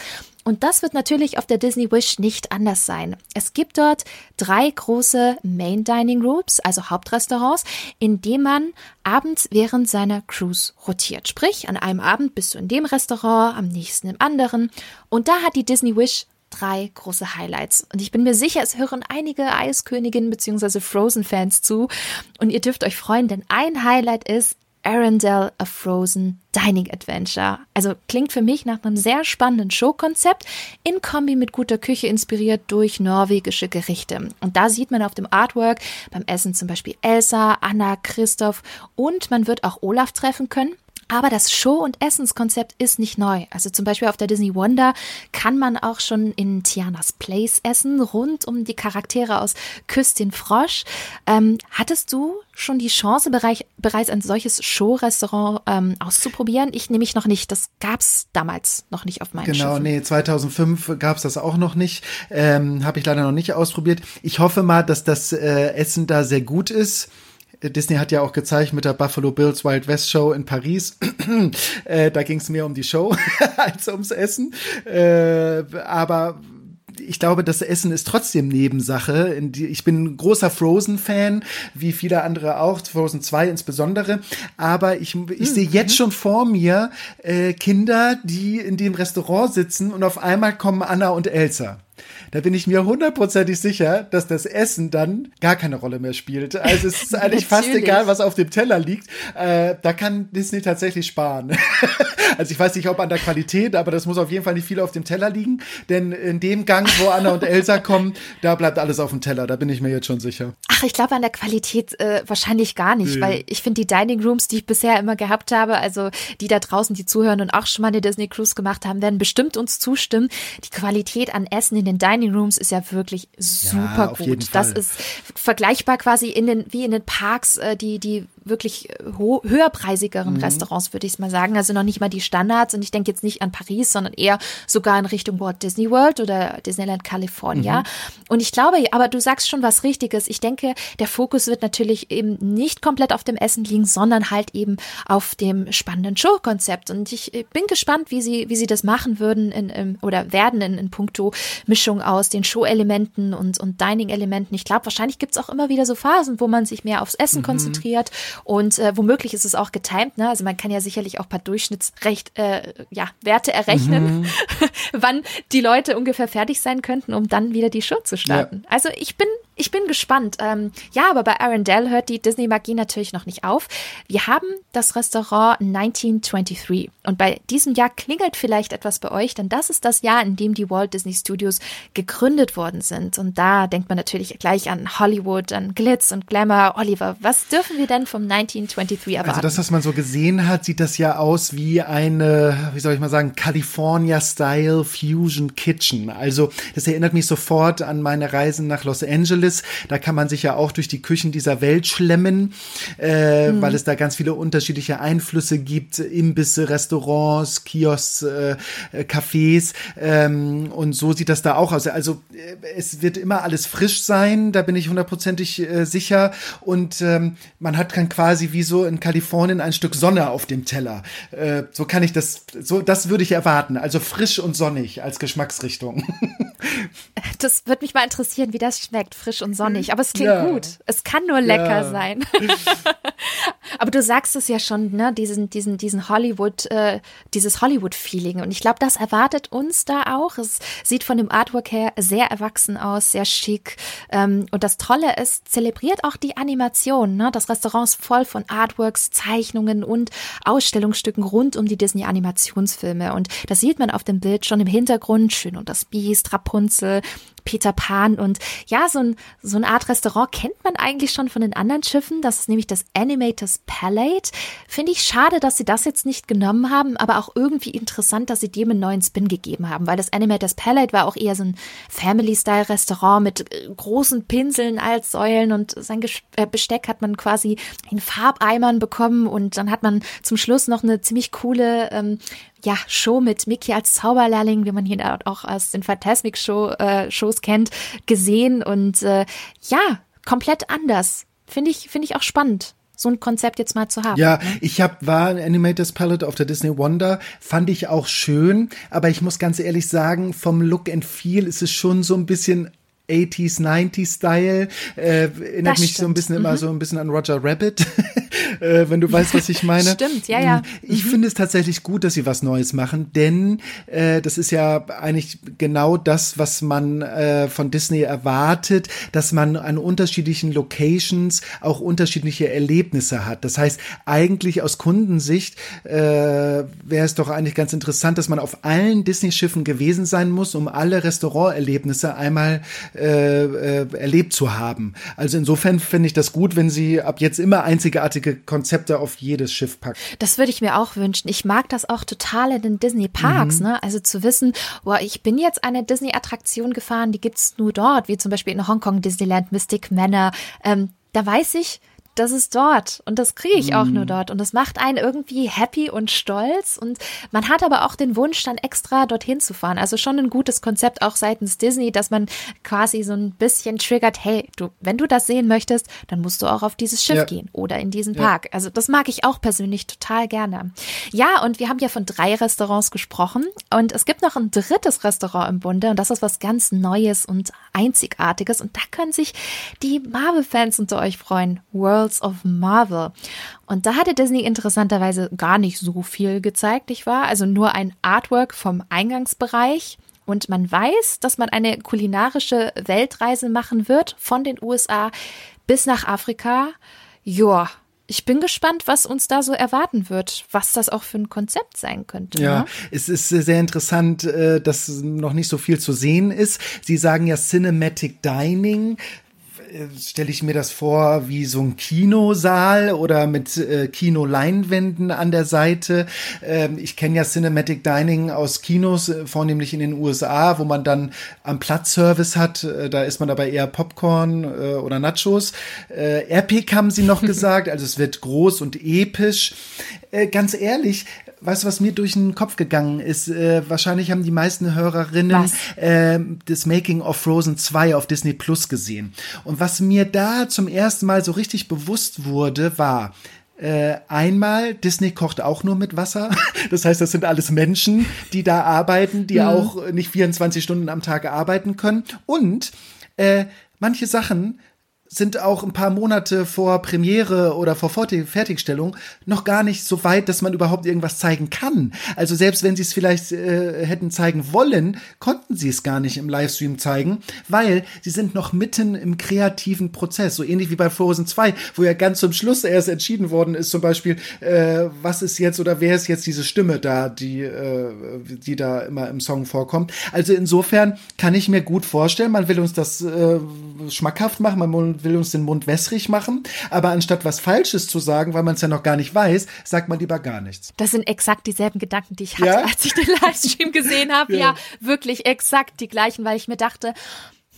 Und das wird natürlich auf der Disney Wish nicht anders sein. Es gibt dort drei große Main Dining Groups, also Hauptrestaurants, in dem man abends während seiner Cruise rotiert. Sprich, an einem Abend bist du in dem Restaurant, am nächsten im anderen. Und da hat die Disney Wish drei große Highlights. Und ich bin mir sicher, es hören einige Eisköniginnen bzw. Frozen-Fans zu. Und ihr dürft euch freuen, denn ein Highlight ist Arendelle A Frozen Dining Adventure. Also klingt für mich nach einem sehr spannenden Showkonzept in Kombi mit guter Küche inspiriert durch norwegische Gerichte. Und da sieht man auf dem Artwork beim Essen zum Beispiel Elsa, Anna, Christoph und man wird auch Olaf treffen können. Aber das Show- und Essenskonzept ist nicht neu. Also zum Beispiel auf der Disney Wonder kann man auch schon in Tianas Place essen, rund um die Charaktere aus Küsst den Frosch. Ähm, hattest du schon die Chance, bereich, bereits ein solches Show-Restaurant ähm, auszuprobieren? Ich nehme mich noch nicht. Das gab's damals noch nicht auf meinem Genau, Schiffen. nee, 2005 gab's das auch noch nicht. Ähm, Habe ich leider noch nicht ausprobiert. Ich hoffe mal, dass das äh, Essen da sehr gut ist. Disney hat ja auch gezeigt mit der Buffalo Bills Wild West Show in Paris. äh, da ging es mehr um die Show als ums Essen. Äh, aber ich glaube, das Essen ist trotzdem Nebensache. Ich bin ein großer Frozen-Fan, wie viele andere auch, Frozen 2 insbesondere. Aber ich, ich mhm. sehe jetzt schon vor mir äh, Kinder, die in dem Restaurant sitzen und auf einmal kommen Anna und Elsa da bin ich mir hundertprozentig sicher, dass das Essen dann gar keine Rolle mehr spielt. Also es ist eigentlich fast egal, was auf dem Teller liegt. Äh, da kann Disney tatsächlich sparen. also ich weiß nicht, ob an der Qualität, aber das muss auf jeden Fall nicht viel auf dem Teller liegen. Denn in dem Gang, wo Anna und Elsa kommen, da bleibt alles auf dem Teller. Da bin ich mir jetzt schon sicher. Ach, ich glaube an der Qualität äh, wahrscheinlich gar nicht, mhm. weil ich finde die Dining Rooms, die ich bisher immer gehabt habe, also die da draußen, die zuhören und auch schon mal eine Disney Cruise gemacht haben, werden bestimmt uns zustimmen. Die Qualität an Essen in den Dining Rooms ist ja wirklich super ja, gut. Das ist vergleichbar quasi in den wie in den Parks, äh, die die wirklich höherpreisigeren mhm. Restaurants, würde ich mal sagen. Also noch nicht mal die Standards. Und ich denke jetzt nicht an Paris, sondern eher sogar in Richtung Walt Disney World oder Disneyland California. Mhm. Und ich glaube, aber du sagst schon was Richtiges. Ich denke, der Fokus wird natürlich eben nicht komplett auf dem Essen liegen, sondern halt eben auf dem spannenden Showkonzept. Und ich bin gespannt, wie sie, wie sie das machen würden in, in, oder werden in, in puncto Mischung aus den Show-Elementen und, und Dining-Elementen. Ich glaube, wahrscheinlich gibt es auch immer wieder so Phasen, wo man sich mehr aufs Essen mhm. konzentriert und äh, womöglich ist es auch getimed, ne? Also man kann ja sicherlich auch ein paar Durchschnittsrecht, äh, ja, Werte errechnen, mhm. wann die Leute ungefähr fertig sein könnten, um dann wieder die Show zu starten. Ja. Also ich bin ich bin gespannt. Ähm, ja, aber bei Arendelle hört die Disney-Magie natürlich noch nicht auf. Wir haben das Restaurant 1923 und bei diesem Jahr klingelt vielleicht etwas bei euch, denn das ist das Jahr, in dem die Walt Disney Studios gegründet worden sind. Und da denkt man natürlich gleich an Hollywood, an Glitz und Glamour. Oliver, was dürfen wir denn vom 1923 erwarten? Also das, was man so gesehen hat, sieht das ja aus wie eine, wie soll ich mal sagen, California-Style Fusion Kitchen. Also das erinnert mich sofort an meine Reisen nach Los Angeles ist. Da kann man sich ja auch durch die Küchen dieser Welt schlemmen, äh, mhm. weil es da ganz viele unterschiedliche Einflüsse gibt. Imbisse, Restaurants, Kiosks, äh, Cafés. Ähm, und so sieht das da auch aus. Also äh, es wird immer alles frisch sein, da bin ich hundertprozentig äh, sicher. Und ähm, man hat dann quasi wie so in Kalifornien ein Stück Sonne auf dem Teller. Äh, so kann ich das, so das würde ich erwarten. Also frisch und sonnig als Geschmacksrichtung. Das würde mich mal interessieren, wie das schmeckt, frisch und sonnig. Aber es klingt ja. gut. Es kann nur lecker ja. sein. Aber du sagst es ja schon, ne, diesen, diesen, diesen Hollywood, äh, dieses Hollywood-Feeling. Und ich glaube, das erwartet uns da auch. Es sieht von dem Artwork her sehr erwachsen aus, sehr schick. Ähm, und das Tolle ist, zelebriert auch die Animation. Ne? Das Restaurant ist voll von Artworks, Zeichnungen und Ausstellungsstücken rund um die Disney-Animationsfilme. Und das sieht man auf dem Bild schon im Hintergrund. Schön und das Biest, Rapunzel, Peter Pan und ja, so, ein, so eine Art Restaurant kennt man eigentlich schon von den anderen Schiffen. Das ist nämlich das Animators Palette. Finde ich schade, dass sie das jetzt nicht genommen haben, aber auch irgendwie interessant, dass sie dem einen neuen Spin gegeben haben, weil das Animators Palette war auch eher so ein Family-Style-Restaurant mit äh, großen Pinseln als Säulen und sein äh, Besteck hat man quasi in Farbeimern bekommen und dann hat man zum Schluss noch eine ziemlich coole ähm, ja, Show mit Mickey als Zauberlehrling, wie man hier auch aus den Fantasmic Show, äh, Shows kennt, gesehen und äh, ja, komplett anders. Finde ich, finde ich auch spannend so ein Konzept jetzt mal zu haben. Ja, ich habe war Animators Palette auf der Disney Wonder, fand ich auch schön, aber ich muss ganz ehrlich sagen, vom Look and Feel ist es schon so ein bisschen 80s, 90s Style. Äh, erinnert das mich stimmt. so ein bisschen mhm. immer so ein bisschen an Roger Rabbit, äh, wenn du weißt, was ich meine. Stimmt, ja, ja. Ich mhm. finde es tatsächlich gut, dass sie was Neues machen, denn äh, das ist ja eigentlich genau das, was man äh, von Disney erwartet, dass man an unterschiedlichen Locations auch unterschiedliche Erlebnisse hat. Das heißt, eigentlich aus Kundensicht äh, wäre es doch eigentlich ganz interessant, dass man auf allen Disney-Schiffen gewesen sein muss, um alle Restauranterlebnisse einmal äh, äh, erlebt zu haben. Also insofern finde ich das gut, wenn sie ab jetzt immer einzigartige Konzepte auf jedes Schiff packen. Das würde ich mir auch wünschen. Ich mag das auch total in den Disney Parks, mhm. ne? Also zu wissen, boah, ich bin jetzt eine Disney-Attraktion gefahren, die gibt's nur dort, wie zum Beispiel in Hongkong Disneyland Mystic Manor. Ähm, da weiß ich, das ist dort und das kriege ich auch nur mhm. dort und das macht einen irgendwie happy und stolz und man hat aber auch den Wunsch, dann extra dorthin zu fahren. Also schon ein gutes Konzept auch seitens Disney, dass man quasi so ein bisschen triggert, hey, du, wenn du das sehen möchtest, dann musst du auch auf dieses Schiff ja. gehen oder in diesen Park. Ja. Also das mag ich auch persönlich total gerne. Ja, und wir haben ja von drei Restaurants gesprochen und es gibt noch ein drittes Restaurant im Bunde und das ist was ganz Neues und Einzigartiges und da können sich die Marvel-Fans unter euch freuen. World Worlds of Marvel. Und da hatte Disney interessanterweise gar nicht so viel gezeigt, nicht wahr? Also nur ein Artwork vom Eingangsbereich. Und man weiß, dass man eine kulinarische Weltreise machen wird von den USA bis nach Afrika. Joa, ich bin gespannt, was uns da so erwarten wird, was das auch für ein Konzept sein könnte. Ja, ne? es ist sehr interessant, äh, dass noch nicht so viel zu sehen ist. Sie sagen ja Cinematic Dining stelle ich mir das vor wie so ein Kinosaal oder mit äh, Kinoleinwänden an der Seite. Ähm, ich kenne ja Cinematic Dining aus Kinos, äh, vornehmlich in den USA, wo man dann am Platzservice hat. Äh, da ist man dabei eher Popcorn äh, oder Nachos. Äh, Epic haben sie noch gesagt, also es wird groß und episch. Äh, ganz ehrlich, weißt du, was mir durch den Kopf gegangen ist? Äh, wahrscheinlich haben die meisten Hörerinnen äh, das Making of Frozen 2 auf Disney Plus gesehen. Und was mir da zum ersten Mal so richtig bewusst wurde, war, äh, einmal, Disney kocht auch nur mit Wasser. Das heißt, das sind alles Menschen, die da arbeiten, die mhm. auch nicht 24 Stunden am Tag arbeiten können. Und äh, manche Sachen sind auch ein paar Monate vor Premiere oder vor Fertigstellung noch gar nicht so weit, dass man überhaupt irgendwas zeigen kann. Also selbst wenn sie es vielleicht äh, hätten zeigen wollen, konnten sie es gar nicht im Livestream zeigen, weil sie sind noch mitten im kreativen Prozess. So ähnlich wie bei Frozen 2, wo ja ganz zum Schluss erst entschieden worden ist, zum Beispiel, äh, was ist jetzt oder wer ist jetzt diese Stimme da, die, äh, die da immer im Song vorkommt. Also insofern kann ich mir gut vorstellen, man will uns das äh, schmackhaft machen, man will uns den Mund wässrig machen, aber anstatt was Falsches zu sagen, weil man es ja noch gar nicht weiß, sagt man lieber gar nichts. Das sind exakt dieselben Gedanken, die ich hatte, ja? als ich den Livestream gesehen habe. Ja. ja, wirklich exakt die gleichen, weil ich mir dachte,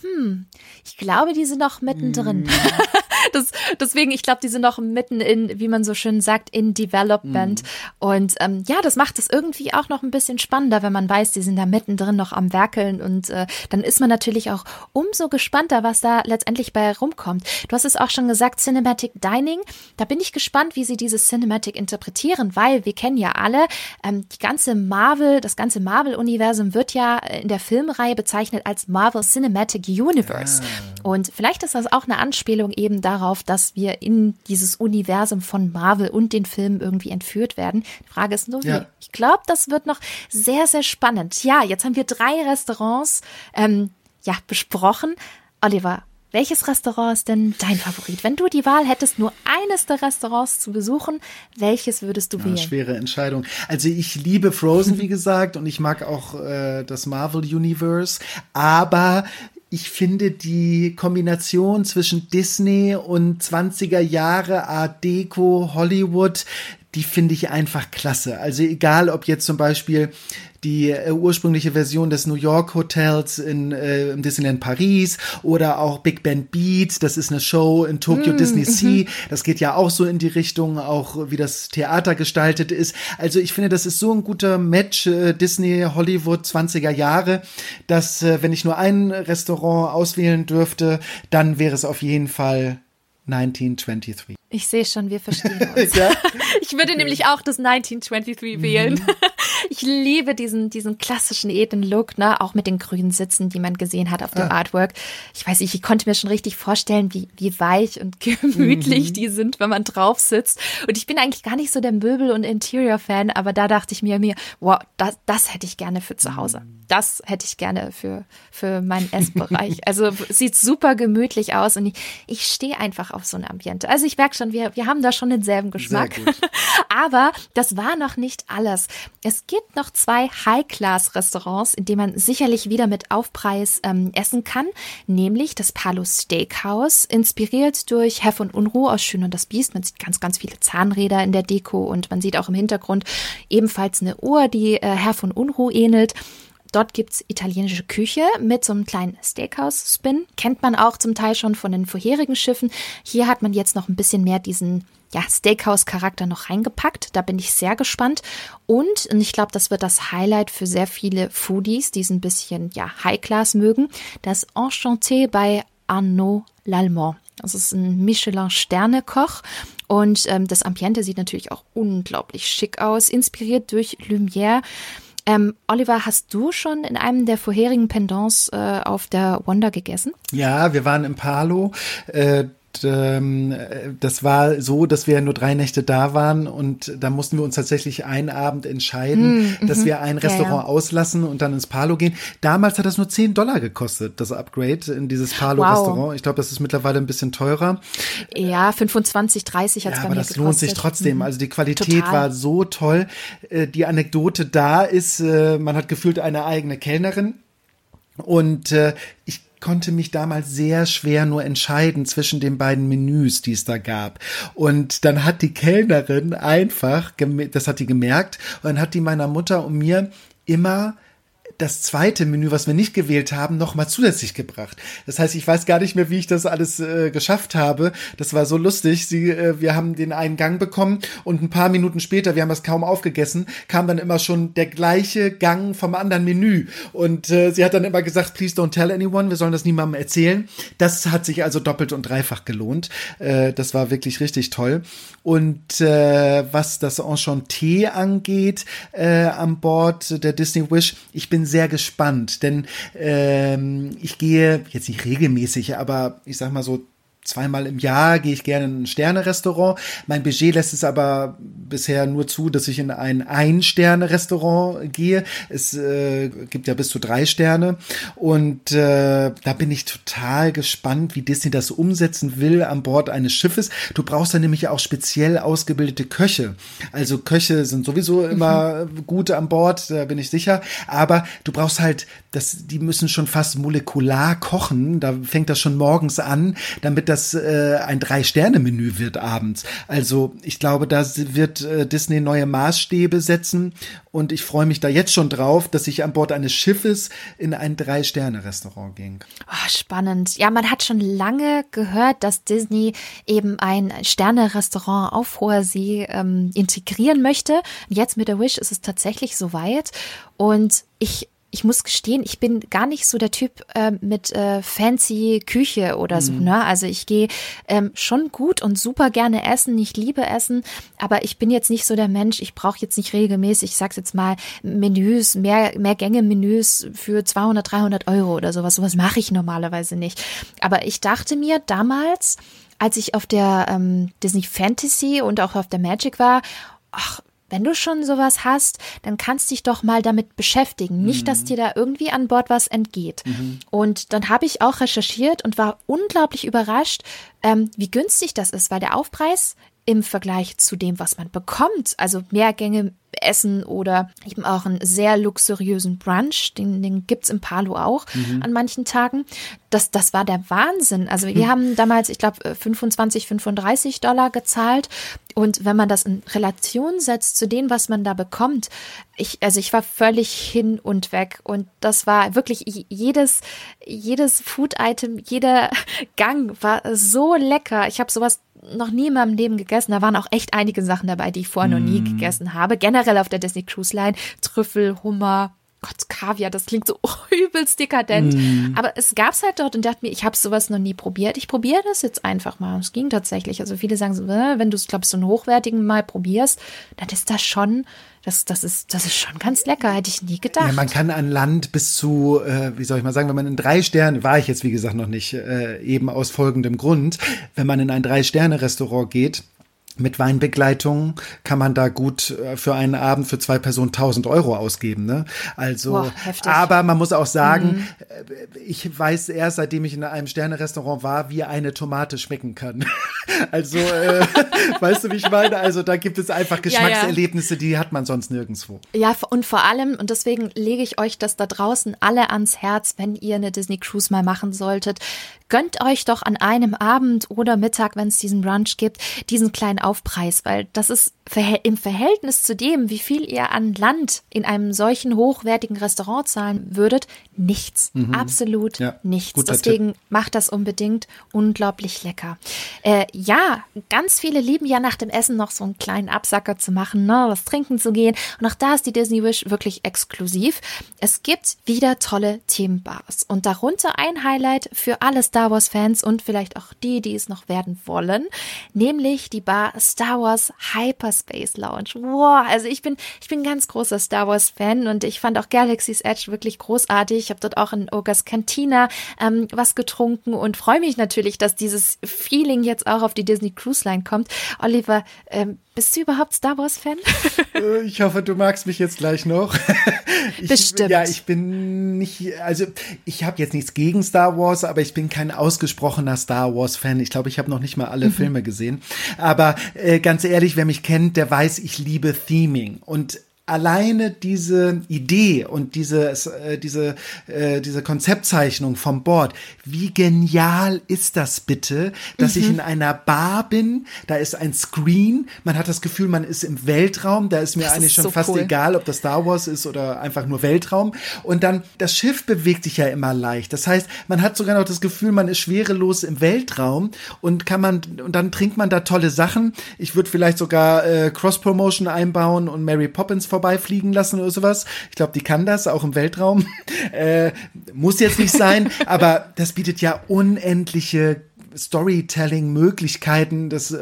hm, ich glaube, die sind noch mittendrin. Hm. das, deswegen, ich glaube, die sind noch mitten in, wie man so schön sagt, in Development. Mhm. Und ähm, ja, das macht es irgendwie auch noch ein bisschen spannender, wenn man weiß, die sind da mittendrin noch am Werkeln. Und äh, dann ist man natürlich auch umso gespannter, was da letztendlich bei rumkommt. Du hast es auch schon gesagt, Cinematic Dining. Da bin ich gespannt, wie sie dieses Cinematic interpretieren, weil wir kennen ja alle, ähm, die ganze Marvel, das ganze Marvel-Universum wird ja in der Filmreihe bezeichnet als Marvel Cinematic Universe. Ah. Und vielleicht ist das auch eine Anspielung eben darauf, dass wir in dieses Universum von Marvel und den Filmen irgendwie entführt werden. Die Frage ist nur, wie. Ja. Ich glaube, das wird noch sehr, sehr spannend. Ja, jetzt haben wir drei Restaurants ähm, ja, besprochen. Oliver, welches Restaurant ist denn dein Favorit? Wenn du die Wahl hättest, nur eines der Restaurants zu besuchen, welches würdest du ja, wählen? Schwere Entscheidung. Also ich liebe Frozen, wie gesagt, und ich mag auch äh, das Marvel Universe, aber ich finde die Kombination zwischen Disney und 20er Jahre Art Deco Hollywood, die finde ich einfach klasse. Also egal, ob jetzt zum Beispiel die äh, ursprüngliche Version des New York Hotels in äh, im Disneyland Paris oder auch Big Band Beat, das ist eine Show in Tokyo mm, Disney Sea, mhm. das geht ja auch so in die Richtung, auch wie das Theater gestaltet ist. Also ich finde, das ist so ein guter Match äh, Disney Hollywood 20er Jahre, dass äh, wenn ich nur ein Restaurant auswählen dürfte, dann wäre es auf jeden Fall 1923. Ich sehe schon, wir verstehen uns. ja? Ich würde nämlich auch das 1923 wählen. Mhm. Ich liebe diesen, diesen klassischen Eden-Look, ne? auch mit den grünen Sitzen, die man gesehen hat auf dem ah. Artwork. Ich weiß nicht, ich konnte mir schon richtig vorstellen, wie, wie weich und gemütlich mhm. die sind, wenn man drauf sitzt. Und ich bin eigentlich gar nicht so der Möbel- und Interior-Fan, aber da dachte ich mir, mir, wow, das, das hätte ich gerne für zu Hause. Das hätte ich gerne für, für meinen Essbereich. Also sieht super gemütlich aus und ich, ich stehe einfach auf so ein Ambiente. Also ich merke schon, wir, wir haben da schon denselben Geschmack. aber das war noch nicht alles. Es gibt noch zwei High-Class-Restaurants, in denen man sicherlich wieder mit Aufpreis ähm, essen kann, nämlich das Palo Steakhouse, inspiriert durch Herr von Unruh aus Schön und das Biest. Man sieht ganz, ganz viele Zahnräder in der Deko und man sieht auch im Hintergrund ebenfalls eine Uhr, die äh, Herr von Unruh ähnelt. Dort gibt's italienische Küche mit so einem kleinen Steakhouse-Spin. Kennt man auch zum Teil schon von den vorherigen Schiffen. Hier hat man jetzt noch ein bisschen mehr diesen ja, Steakhouse-Charakter noch reingepackt. Da bin ich sehr gespannt. Und, und ich glaube, das wird das Highlight für sehr viele Foodies, die es ein bisschen ja, High-Class mögen. Das Enchanté bei Arnaud Lallemand. Das ist ein Michelin-Sterne-Koch. Und ähm, das Ambiente sieht natürlich auch unglaublich schick aus, inspiriert durch Lumière. Ähm, Oliver, hast du schon in einem der vorherigen Pendants äh, auf der Wonder gegessen? Ja, wir waren im Palo. Äh, ähm, das war so, dass wir nur drei Nächte da waren und da mussten wir uns tatsächlich einen Abend entscheiden, mm, dass mhm. wir ein Restaurant ja, ja. auslassen und dann ins Palo gehen. Damals hat das nur 10 Dollar gekostet, das Upgrade in dieses Palo-Restaurant. Wow. Ich glaube, das ist mittlerweile ein bisschen teurer. Ja, 25, 30 hat es ja, bei aber mir das gekostet. lohnt sich trotzdem. Mhm. Also die Qualität Total. war so toll. Äh, die Anekdote da ist, äh, man hat gefühlt eine eigene Kellnerin und äh, ich konnte mich damals sehr schwer nur entscheiden zwischen den beiden Menüs, die es da gab. Und dann hat die Kellnerin einfach, das hat die gemerkt, und dann hat die meiner Mutter und mir immer das zweite Menü, was wir nicht gewählt haben, noch mal zusätzlich gebracht. Das heißt, ich weiß gar nicht mehr, wie ich das alles äh, geschafft habe. Das war so lustig. Sie, äh, wir haben den einen Gang bekommen und ein paar Minuten später, wir haben das kaum aufgegessen, kam dann immer schon der gleiche Gang vom anderen Menü. Und äh, sie hat dann immer gesagt, please don't tell anyone, wir sollen das niemandem erzählen. Das hat sich also doppelt und dreifach gelohnt. Äh, das war wirklich richtig toll. Und äh, was das Enchanté angeht äh, an Bord der Disney Wish, ich bin sehr gespannt, denn ähm, ich gehe jetzt nicht regelmäßig, aber ich sag mal so zweimal im Jahr gehe ich gerne in ein Sterne-Restaurant. Mein Budget lässt es aber bisher nur zu, dass ich in ein Ein-Sterne-Restaurant gehe. Es äh, gibt ja bis zu drei Sterne. Und äh, da bin ich total gespannt, wie Disney das umsetzen will an Bord eines Schiffes. Du brauchst da nämlich auch speziell ausgebildete Köche. Also Köche sind sowieso mhm. immer mhm. gut an Bord, da bin ich sicher. Aber du brauchst halt, das, die müssen schon fast molekular kochen. Da fängt das schon morgens an, damit das äh, ein Drei-Sterne-Menü wird abends. Also ich glaube, da wird äh, Disney neue Maßstäbe setzen und ich freue mich da jetzt schon drauf, dass ich an Bord eines Schiffes in ein Drei-Sterne-Restaurant ging. Oh, spannend. Ja, man hat schon lange gehört, dass Disney eben ein Sterne-Restaurant auf hoher See ähm, integrieren möchte. Jetzt mit der Wish ist es tatsächlich soweit. Und ich ich muss gestehen, ich bin gar nicht so der Typ äh, mit äh, fancy Küche oder so. Mhm. Ne? Also ich gehe ähm, schon gut und super gerne essen. Ich liebe Essen, aber ich bin jetzt nicht so der Mensch. Ich brauche jetzt nicht regelmäßig, ich sag's jetzt mal, Menüs, mehr, mehr Gänge-Menüs für 200, 300 Euro oder sowas. Sowas mache ich normalerweise nicht. Aber ich dachte mir damals, als ich auf der ähm, Disney Fantasy und auch auf der Magic war, ach, wenn du schon sowas hast, dann kannst dich doch mal damit beschäftigen. Nicht, dass mhm. dir da irgendwie an Bord was entgeht. Mhm. Und dann habe ich auch recherchiert und war unglaublich überrascht, ähm, wie günstig das ist, weil der Aufpreis im Vergleich zu dem, was man bekommt, also Mehrgänge essen oder eben auch einen sehr luxuriösen Brunch, den, den es im Palo auch mhm. an manchen Tagen. Das, das war der Wahnsinn. Also wir mhm. haben damals, ich glaube, 25, 35 Dollar gezahlt. Und wenn man das in Relation setzt zu dem, was man da bekommt, ich, also ich war völlig hin und weg. Und das war wirklich jedes, jedes Food-Item, jeder Gang war so lecker. Ich habe sowas noch nie in meinem Leben gegessen. Da waren auch echt einige Sachen dabei, die ich vorher mm. noch nie mhm. gegessen habe. Generell auf der Disney Cruise Line. Trüffel, Hummer, Gott, Kaviar, das klingt so übelst dekadent. Mm. Aber es gab's halt dort und dachte mir, ich habe sowas noch nie probiert. Ich probiere das jetzt einfach mal. Es ging tatsächlich. Also viele sagen so, äh, wenn du es, glaube ich, so einen hochwertigen mal probierst, dann ist das schon das, das, ist, das ist schon ganz lecker, hätte ich nie gedacht. Ja, man kann an Land bis zu, äh, wie soll ich mal sagen, wenn man in drei Sterne, war ich jetzt wie gesagt noch nicht, äh, eben aus folgendem Grund, wenn man in ein Drei-Sterne-Restaurant geht, mit Weinbegleitung kann man da gut äh, für einen Abend für zwei Personen 1000 Euro ausgeben. Ne? Also, Boah, aber man muss auch sagen, mhm. ich weiß erst, seitdem ich in einem Sterne-Restaurant war, wie eine Tomate schmecken kann. also, äh, weißt du, wie ich meine? Also, da gibt es einfach Geschmackserlebnisse, ja, ja. die hat man sonst nirgendwo. Ja, und vor allem, und deswegen lege ich euch das da draußen alle ans Herz, wenn ihr eine Disney Cruise mal machen solltet, gönnt euch doch an einem Abend oder Mittag, wenn es diesen Brunch gibt, diesen kleinen Aufpreis, weil das ist im Verhältnis zu dem, wie viel ihr an Land in einem solchen hochwertigen Restaurant zahlen würdet, nichts. Mhm. Absolut ja, nichts. Deswegen Tipp. macht das unbedingt unglaublich lecker. Äh, ja, ganz viele lieben ja nach dem Essen noch so einen kleinen Absacker zu machen, ne, was trinken zu gehen. Und auch da ist die Disney Wish wirklich exklusiv. Es gibt wieder tolle Themenbars und darunter ein Highlight für alle Star Wars Fans und vielleicht auch die, die es noch werden wollen, nämlich die Bar Star Wars Hyperspace Lounge. Wow, also ich bin ich bin ganz großer Star Wars Fan und ich fand auch Galaxy's Edge wirklich großartig. Ich habe dort auch in Ogas Cantina ähm, was getrunken und freue mich natürlich, dass dieses Feeling jetzt auch auf die Disney Cruise Line kommt. Oliver, ähm, bist du überhaupt Star Wars Fan? Äh, ich hoffe, du magst mich jetzt gleich noch. Ich, Bestimmt. Ja, ich bin nicht, also ich habe jetzt nichts gegen Star Wars, aber ich bin kein ausgesprochener Star Wars Fan. Ich glaube, ich habe noch nicht mal alle mhm. Filme gesehen. Aber äh, ganz ehrlich, wer mich kennt, der weiß, ich liebe Theming und alleine diese Idee und diese, äh, diese, äh, diese Konzeptzeichnung vom Board, wie genial ist das bitte, dass mhm. ich in einer Bar bin, da ist ein Screen, man hat das Gefühl, man ist im Weltraum, da ist mir das eigentlich ist schon so fast cool. egal, ob das Star Wars ist oder einfach nur Weltraum. Und dann, das Schiff bewegt sich ja immer leicht. Das heißt, man hat sogar noch das Gefühl, man ist schwerelos im Weltraum und kann man, und dann trinkt man da tolle Sachen. Ich würde vielleicht sogar äh, Cross-Promotion einbauen und Mary Poppins vorbeifliegen lassen oder sowas. Ich glaube, die kann das, auch im Weltraum. äh, muss jetzt nicht sein, aber das bietet ja unendliche Storytelling-Möglichkeiten. Das äh,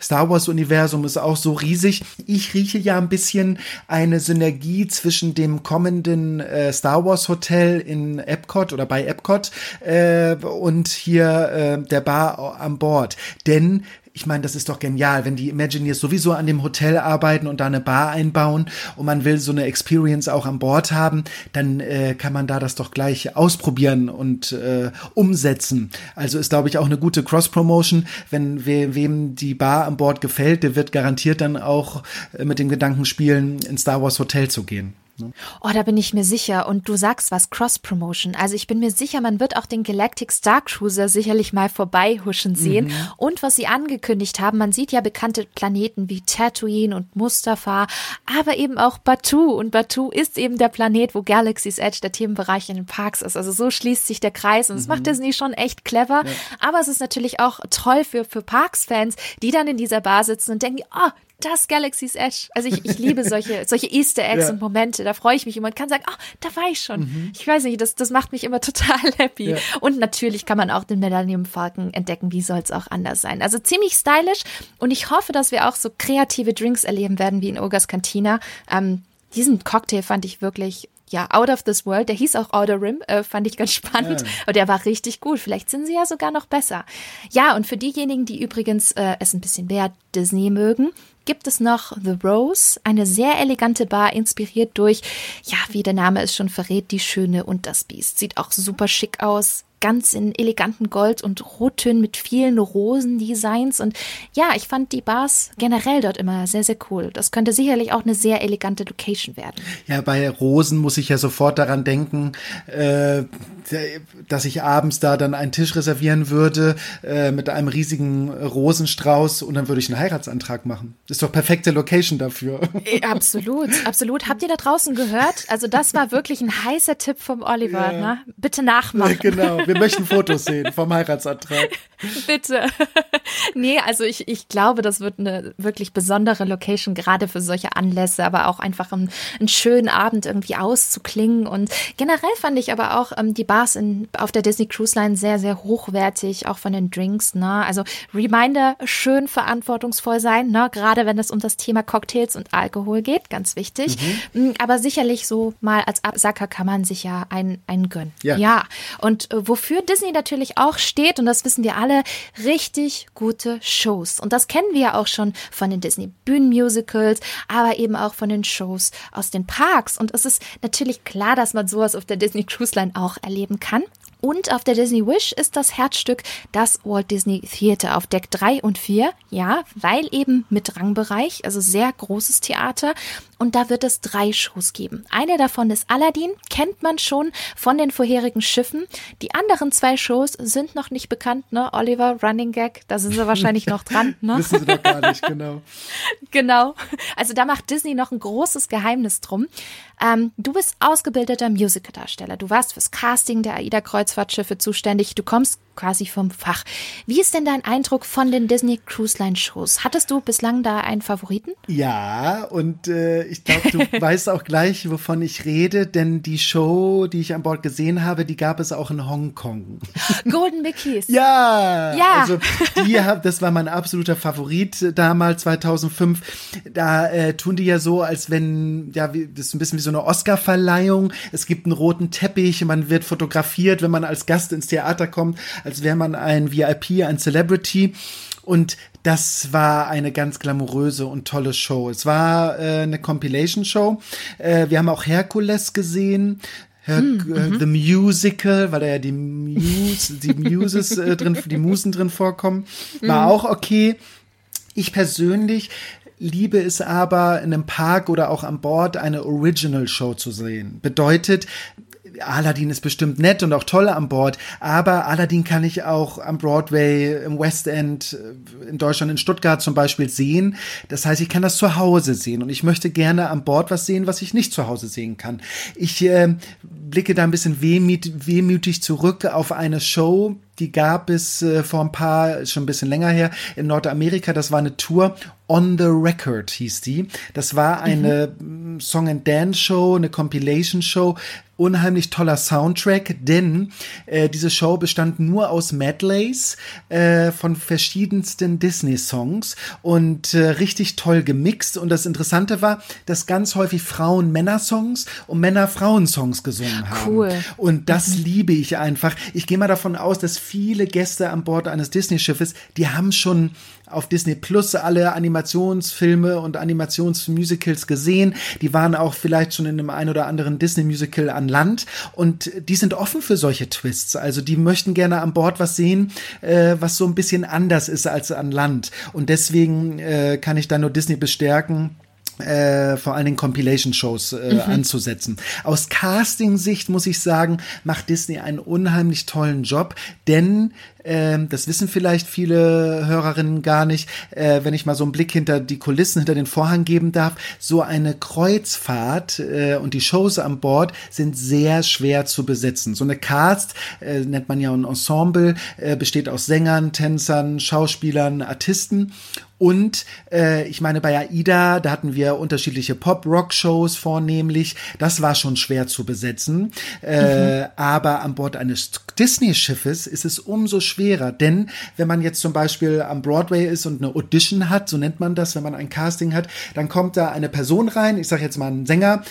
Star Wars-Universum ist auch so riesig. Ich rieche ja ein bisschen eine Synergie zwischen dem kommenden äh, Star Wars Hotel in Epcot oder bei Epcot äh, und hier äh, der Bar an Bord. Denn ich meine, das ist doch genial, wenn die Imagineers sowieso an dem Hotel arbeiten und da eine Bar einbauen und man will so eine Experience auch an Bord haben, dann äh, kann man da das doch gleich ausprobieren und äh, umsetzen. Also ist, glaube ich, auch eine gute Cross-Promotion. Wenn we wem die Bar an Bord gefällt, der wird garantiert dann auch äh, mit dem Gedanken spielen, ins Star Wars Hotel zu gehen. Ne? Oh, da bin ich mir sicher. Und du sagst was, Cross-Promotion. Also ich bin mir sicher, man wird auch den Galactic Star Cruiser sicherlich mal vorbeihuschen sehen. Mhm. Und was sie angekündigt haben, man sieht ja bekannte Planeten wie Tatooine und Mustafa, aber eben auch Batu. Und Batu ist eben der Planet, wo Galaxy's Edge der Themenbereich in den Parks ist. Also so schließt sich der Kreis. Und das mhm. macht Disney schon echt clever. Ja. Aber es ist natürlich auch toll für, für Parks-Fans, die dann in dieser Bar sitzen und denken, oh, das Galaxy's Edge. Also ich, ich liebe solche, solche Easter Eggs ja. und Momente. Da freue ich mich immer und kann sagen, oh, da war ich schon. Mhm. Ich weiß nicht, das, das macht mich immer total happy. Ja. Und natürlich kann man auch den Millennium Falcon entdecken. Wie soll es auch anders sein? Also ziemlich stylisch. Und ich hoffe, dass wir auch so kreative Drinks erleben werden wie in Ogas Cantina. Ähm, diesen Cocktail fand ich wirklich ja, Out of This World, der hieß auch Outer Rim, äh, fand ich ganz spannend. Ja. Und der war richtig gut. Vielleicht sind sie ja sogar noch besser. Ja, und für diejenigen, die übrigens äh, es ein bisschen mehr Disney mögen, gibt es noch The Rose, eine sehr elegante Bar, inspiriert durch, ja, wie der Name es schon verrät, die Schöne und das Biest. Sieht auch super schick aus, ganz in eleganten Gold- und Rottönen mit vielen Rosendesigns. Und ja, ich fand die Bars generell dort immer sehr, sehr cool. Das könnte sicherlich auch eine sehr elegante Location werden. Ja, bei Rosen muss ich ja sofort daran denken, äh, dass ich abends da dann einen Tisch reservieren würde äh, mit einem riesigen Rosenstrauß und dann würde ich einen Heiratsantrag machen. Das ist doch perfekte Location dafür. Äh, absolut, absolut. Habt ihr da draußen gehört? Also das war wirklich ein heißer Tipp vom Oliver. Ja. Ne? Bitte nachmachen. Genau, wir möchten Fotos sehen vom Heiratsantrag. Bitte. nee, also ich, ich glaube, das wird eine wirklich besondere Location, gerade für solche Anlässe, aber auch einfach einen, einen schönen Abend irgendwie auszuklingen. Und generell fand ich aber auch ähm, die Bars in, auf der Disney Cruise Line sehr, sehr hochwertig, auch von den Drinks. Ne? Also Reminder, schön verantwortungsvoll sein, ne? gerade wenn es um das Thema Cocktails und Alkohol geht, ganz wichtig. Mhm. Mm, aber sicherlich so mal als Absacker kann man sich ja einen, einen gönnen. Ja. ja. Und äh, wofür Disney natürlich auch steht, und das wissen wir alle, richtig gute Shows. Und das kennen wir ja auch schon von den Disney Bühnenmusicals, aber eben auch von den Shows aus den Parks. Und es ist natürlich klar, dass man sowas auf der Disney Cruise Line auch erleben kann. Und auf der Disney Wish ist das Herzstück das Walt Disney Theater auf Deck 3 und 4. Ja, weil eben mit Rangbereich, also sehr großes Theater. Und da wird es drei Shows geben. Eine davon ist Aladdin, kennt man schon von den vorherigen Schiffen. Die anderen zwei Shows sind noch nicht bekannt, ne? Oliver, Running Gag, da sind sie wahrscheinlich noch dran, ne? Wissen sie doch gar nicht, genau. genau. Also da macht Disney noch ein großes Geheimnis drum. Ähm, du bist ausgebildeter Musicaldarsteller. Du warst fürs Casting der AIDA-Kreuzfahrtschiffe zuständig. Du kommst quasi vom Fach. Wie ist denn dein Eindruck von den Disney Cruise Line Shows? Hattest du bislang da einen Favoriten? Ja, und äh, ich glaube, du weißt auch gleich, wovon ich rede, denn die Show, die ich an Bord gesehen habe, die gab es auch in Hongkong. Golden Mickeys. ja, ja. Also die, das war mein absoluter Favorit damals 2005. Da äh, tun die ja so, als wenn ja, das ist ein bisschen wie so eine Oscar-Verleihung. Es gibt einen roten Teppich, man wird fotografiert, wenn man als Gast ins Theater kommt als wäre man ein VIP, ein Celebrity. Und das war eine ganz glamouröse und tolle Show. Es war äh, eine Compilation-Show. Äh, wir haben auch Herkules gesehen. Her mhm. The Musical, weil da ja die Muse, die Muses äh, drin, die Musen drin vorkommen, war mhm. auch okay. Ich persönlich liebe es aber, in einem Park oder auch an Bord eine Original Show zu sehen. Bedeutet, Aladdin ist bestimmt nett und auch toll an Bord, aber Aladdin kann ich auch am Broadway, im West End, äh, in Deutschland, in Stuttgart zum Beispiel sehen. Das heißt, ich kann das zu Hause sehen und ich möchte gerne an Bord was sehen, was ich nicht zu Hause sehen kann. Ich äh, blicke da ein bisschen wehmüt, wehmütig zurück auf eine Show, die gab es äh, vor ein paar, schon ein bisschen länger her, in Nordamerika. Das war eine Tour On the Record hieß die. Das war eine mhm. Song and Dance Show, eine Compilation Show unheimlich toller Soundtrack, denn äh, diese Show bestand nur aus Medleys äh, von verschiedensten Disney-Songs und äh, richtig toll gemixt. Und das Interessante war, dass ganz häufig Frauen Männer-Songs und Männer Frauen-Songs gesungen haben. Cool. Und das mhm. liebe ich einfach. Ich gehe mal davon aus, dass viele Gäste an Bord eines Disney-Schiffes, die haben schon auf Disney Plus alle Animationsfilme und Animationsmusicals gesehen. Die waren auch vielleicht schon in einem ein oder anderen Disney Musical an Land und die sind offen für solche Twists. Also die möchten gerne an Bord was sehen, äh, was so ein bisschen anders ist als an Land. Und deswegen äh, kann ich da nur Disney bestärken äh, vor allen Dingen Compilation-Shows äh, mhm. anzusetzen. Aus Casting-Sicht muss ich sagen, macht Disney einen unheimlich tollen Job, denn ähm, das wissen vielleicht viele Hörerinnen gar nicht, äh, wenn ich mal so einen Blick hinter die Kulissen, hinter den Vorhang geben darf. So eine Kreuzfahrt äh, und die Shows an Bord sind sehr schwer zu besetzen. So eine Cast, äh, nennt man ja ein Ensemble, äh, besteht aus Sängern, Tänzern, Schauspielern, Artisten und äh, ich meine, bei AIDA, da hatten wir unterschiedliche Pop-Rock-Shows vornehmlich. Das war schon schwer zu besetzen. Äh, mhm. Aber an Bord eines Disney-Schiffes ist es umso schwerer. Denn wenn man jetzt zum Beispiel am Broadway ist und eine Audition hat, so nennt man das, wenn man ein Casting hat, dann kommt da eine Person rein, ich sage jetzt mal ein Sänger,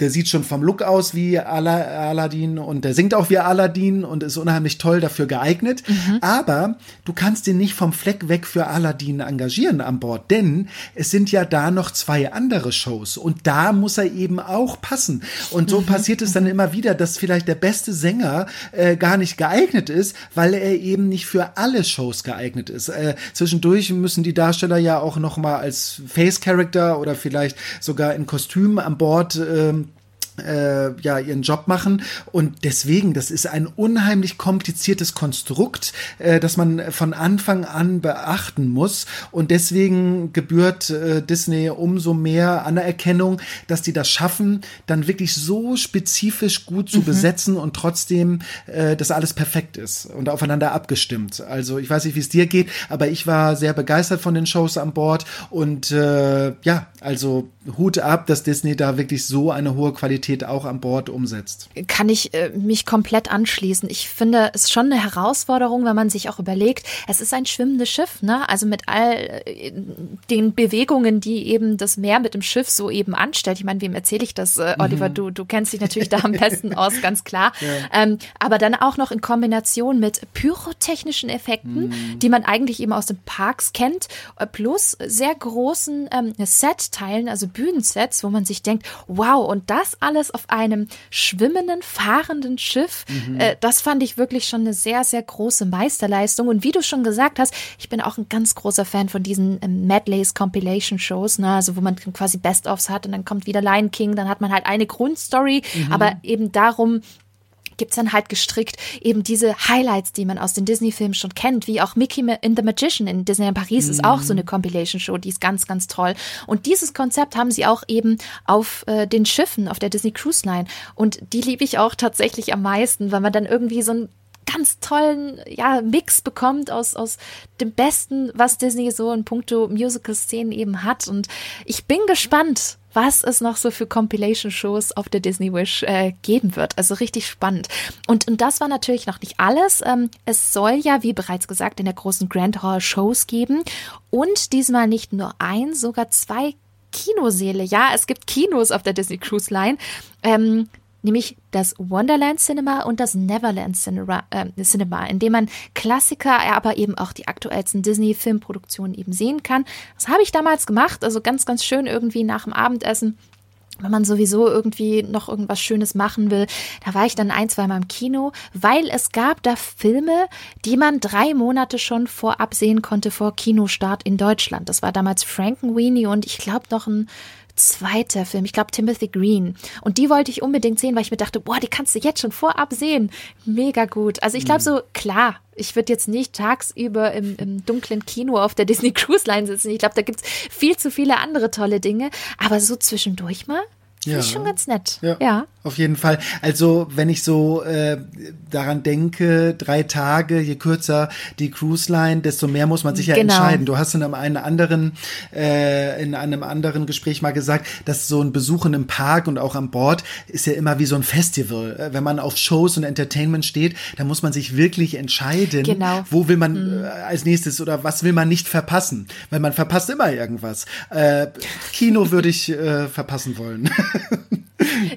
der sieht schon vom Look aus wie Aladdin und der singt auch wie Aladdin und ist unheimlich toll dafür geeignet. Mhm. Aber du kannst ihn nicht vom Fleck weg für Aladdin engagieren an Bord, denn es sind ja da noch zwei andere Shows und da muss er eben auch passen. Und so mhm. passiert es dann immer wieder, dass vielleicht der beste Sänger äh, gar nicht geeignet ist, weil er eben nicht für alle Shows geeignet ist. Äh, zwischendurch müssen die Darsteller ja auch noch mal als Face Character oder vielleicht sogar in Kostüm an Bord äh, äh, ja ihren Job machen und deswegen das ist ein unheimlich kompliziertes Konstrukt, äh, das man von Anfang an beachten muss und deswegen gebührt äh, Disney umso mehr Anerkennung, dass die das schaffen, dann wirklich so spezifisch gut zu mhm. besetzen und trotzdem äh, das alles perfekt ist und aufeinander abgestimmt. Also ich weiß nicht, wie es dir geht, aber ich war sehr begeistert von den Shows an Bord und äh, ja, also Hut ab, dass Disney da wirklich so eine hohe Qualität auch an Bord umsetzt. Kann ich äh, mich komplett anschließen. Ich finde es schon eine Herausforderung, wenn man sich auch überlegt, es ist ein schwimmendes Schiff, ne? Also mit all äh, den Bewegungen, die eben das Meer mit dem Schiff so eben anstellt. Ich meine, wem erzähle ich das, äh, Oliver? Mhm. Du, du kennst dich natürlich da am besten aus, ganz klar. Ja. Ähm, aber dann auch noch in Kombination mit pyrotechnischen Effekten, mhm. die man eigentlich eben aus den Parks kennt, äh, plus sehr großen ähm, Set-Teilen, also Bühnensets, wo man sich denkt, wow, und das alles auf einem schwimmenden, fahrenden Schiff, mhm. äh, das fand ich wirklich schon eine sehr, sehr große Meisterleistung. Und wie du schon gesagt hast, ich bin auch ein ganz großer Fan von diesen äh, Medleys Compilation Shows, ne? also wo man quasi Best-ofs hat und dann kommt wieder Lion King, dann hat man halt eine Grundstory, mhm. aber eben darum, gibt's dann halt gestrickt eben diese Highlights, die man aus den Disney-Filmen schon kennt, wie auch Mickey in the Magician in Disney in Paris mhm. ist auch so eine Compilation-Show, die ist ganz, ganz toll. Und dieses Konzept haben sie auch eben auf äh, den Schiffen, auf der Disney Cruise Line. Und die liebe ich auch tatsächlich am meisten, weil man dann irgendwie so ein ganz tollen ja, Mix bekommt aus, aus dem Besten, was Disney so in puncto Musical-Szenen eben hat. Und ich bin gespannt, was es noch so für Compilation-Shows auf der Disney Wish äh, geben wird. Also richtig spannend. Und, und das war natürlich noch nicht alles. Ähm, es soll ja, wie bereits gesagt, in der großen Grand Hall Shows geben. Und diesmal nicht nur ein, sogar zwei Kinoseele. Ja, es gibt Kinos auf der Disney Cruise Line. Ähm, nämlich das Wonderland Cinema und das Neverland Cinema, äh, Cinema, in dem man Klassiker, aber eben auch die aktuellsten Disney-Filmproduktionen eben sehen kann. Das habe ich damals gemacht, also ganz, ganz schön irgendwie nach dem Abendessen wenn man sowieso irgendwie noch irgendwas Schönes machen will. Da war ich dann ein, zwei Mal im Kino, weil es gab da Filme, die man drei Monate schon vorab sehen konnte vor Kinostart in Deutschland. Das war damals Frankenweenie und ich glaube noch ein zweiter Film, ich glaube Timothy Green. Und die wollte ich unbedingt sehen, weil ich mir dachte, boah, die kannst du jetzt schon vorab sehen. Mega gut. Also ich glaube mhm. so, klar, ich würde jetzt nicht tagsüber im, im dunklen Kino auf der Disney Cruise Line sitzen. Ich glaube, da gibt es viel zu viele andere tolle Dinge. Aber so zwischendurch mal, ja. ist schon ganz nett. Ja. ja. Auf jeden Fall. Also, wenn ich so äh, daran denke, drei Tage, je kürzer die Cruise Line, desto mehr muss man sich ja genau. entscheiden. Du hast in einem anderen, äh, in einem anderen Gespräch mal gesagt, dass so ein Besuch in einem Park und auch an Bord ist ja immer wie so ein Festival. Äh, wenn man auf Shows und Entertainment steht, dann muss man sich wirklich entscheiden, genau. wo will man mhm. äh, als nächstes oder was will man nicht verpassen. Weil man verpasst immer irgendwas. Äh, Kino würde ich äh, verpassen wollen.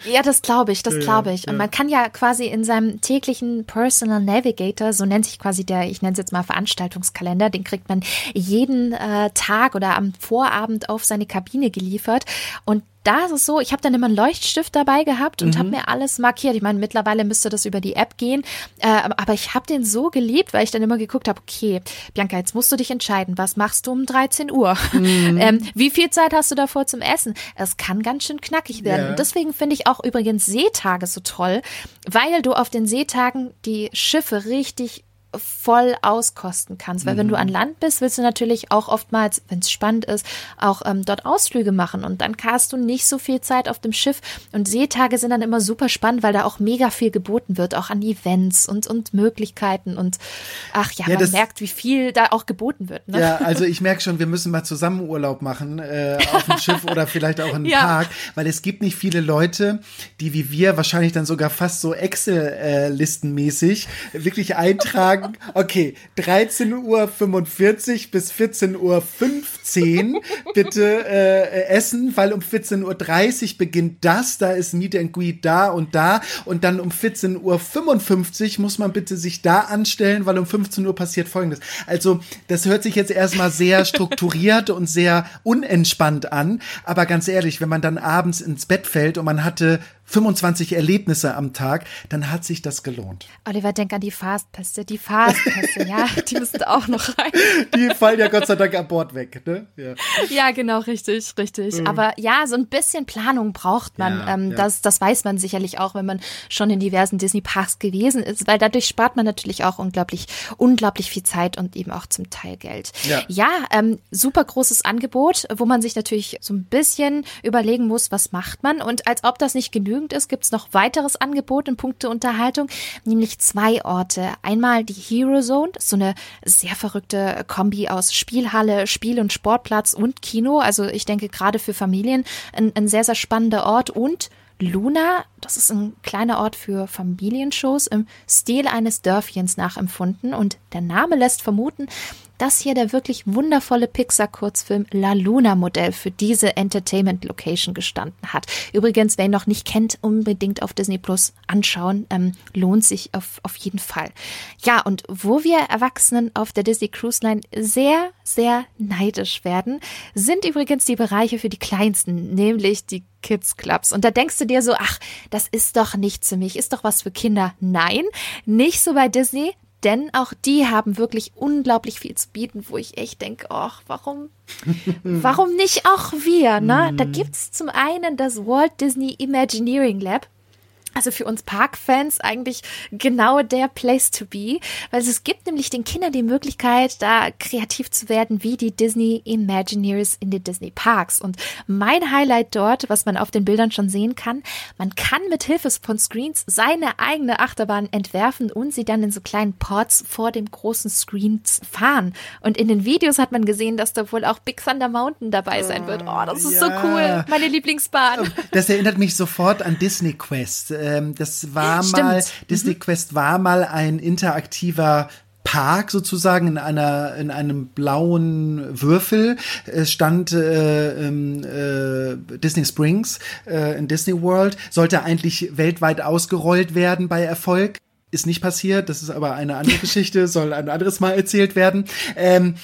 Ja, das glaube ich, das glaube ich. Und man kann ja quasi in seinem täglichen Personal Navigator, so nennt sich quasi der, ich nenne es jetzt mal Veranstaltungskalender, den kriegt man jeden äh, Tag oder am Vorabend auf seine Kabine geliefert. Und da ist es so, ich habe dann immer einen Leuchtstift dabei gehabt und mhm. habe mir alles markiert. Ich meine, mittlerweile müsste das über die App gehen, äh, aber ich habe den so geliebt, weil ich dann immer geguckt habe, okay, Bianca, jetzt musst du dich entscheiden, was machst du um 13 Uhr? Mhm. Ähm, wie viel Zeit hast du davor zum Essen? Es kann ganz schön knackig werden. Ja. Und deswegen finde ich auch übrigens Seetage so toll, weil du auf den Seetagen die Schiffe richtig voll auskosten kannst. Weil mhm. wenn du mhm. an Land bist, willst du natürlich auch oftmals, wenn es spannend ist, auch ähm, dort Ausflüge machen. Und dann hast du nicht so viel Zeit auf dem Schiff. Und Seetage sind dann immer super spannend, weil da auch mega viel geboten wird, auch an Events und, und Möglichkeiten. Und ach ja, ja man merkt, wie viel da auch geboten wird. Ne? Ja, also ich merke schon, wir müssen mal zusammen Urlaub machen äh, auf dem Schiff oder vielleicht auch in einem ja. Park, weil es gibt nicht viele Leute, die wie wir wahrscheinlich dann sogar fast so Excel-Listenmäßig äh, wirklich eintragen, okay, 13.45 Uhr bis 14.15 Uhr bitte äh, essen, weil um 14.30 Uhr beginnt das, da ist Meet and Greet da und da. Und dann um 14.55 Uhr muss man bitte sich da anstellen, weil um 15 Uhr passiert folgendes. Also, das hört sich jetzt erstmal sehr strukturiert und sehr unentspannt an, aber ganz ehrlich, wenn man dann abends ins Bett fällt und man hatte 25 Erlebnisse am Tag, dann hat sich das gelohnt. Oliver, denk an die Fastpässe, die Fastpässe, ja, die müssen auch noch rein. Die fallen ja Gott sei Dank an Bord weg, ne? Ja, ja genau, richtig, richtig. Mhm. Aber ja, so ein bisschen Planung braucht man. Ja, ähm, ja. Das, das weiß man sicherlich auch, wenn man schon in diversen Disney-Parks gewesen ist, weil dadurch spart man natürlich auch unglaublich, unglaublich viel Zeit und eben auch zum Teil Geld. Ja, ja ähm, super großes Angebot, wo man sich natürlich so ein bisschen überlegen muss, was macht man und als ob das nicht genügt, genügend ist, gibt es noch weiteres Angebot in puncto Unterhaltung, nämlich zwei Orte. Einmal die Hero Zone, das ist so eine sehr verrückte Kombi aus Spielhalle, Spiel- und Sportplatz und Kino. Also ich denke gerade für Familien ein, ein sehr, sehr spannender Ort und Luna, das ist ein kleiner Ort für Familienshows im Stil eines Dörfchens nachempfunden und der Name lässt vermuten, dass hier der wirklich wundervolle Pixar-Kurzfilm La Luna Modell für diese Entertainment Location gestanden hat. Übrigens, wer ihn noch nicht kennt, unbedingt auf Disney Plus anschauen. Ähm, lohnt sich auf, auf jeden Fall. Ja, und wo wir Erwachsenen auf der Disney Cruise Line sehr, sehr neidisch werden, sind übrigens die Bereiche für die Kleinsten, nämlich die Kids Clubs. Und da denkst du dir so, ach, das ist doch nichts für mich, ist doch was für Kinder. Nein, nicht so bei Disney denn auch die haben wirklich unglaublich viel zu bieten, wo ich echt denke, ach, warum, warum nicht auch wir? Ne? Da mhm. gibt es zum einen das Walt Disney Imagineering Lab. Also für uns Parkfans eigentlich genau der Place to be, weil es gibt nämlich den Kindern die Möglichkeit, da kreativ zu werden wie die Disney Imagineers in den Disney Parks. Und mein Highlight dort, was man auf den Bildern schon sehen kann, man kann mit Hilfe von Screens seine eigene Achterbahn entwerfen und sie dann in so kleinen Ports vor dem großen Screens fahren. Und in den Videos hat man gesehen, dass da wohl auch Big Thunder Mountain dabei sein wird. Oh, das ist ja. so cool. Meine Lieblingsbahn. Das erinnert mich sofort an Disney Quest ähm, das war Stimmt. mal, Disney mhm. Quest war mal ein interaktiver Park sozusagen in einer in einem blauen Würfel es stand äh, äh, Disney Springs äh, in Disney World sollte eigentlich weltweit ausgerollt werden bei Erfolg ist nicht passiert. Das ist aber eine andere Geschichte, soll ein anderes Mal erzählt werden. Ähm,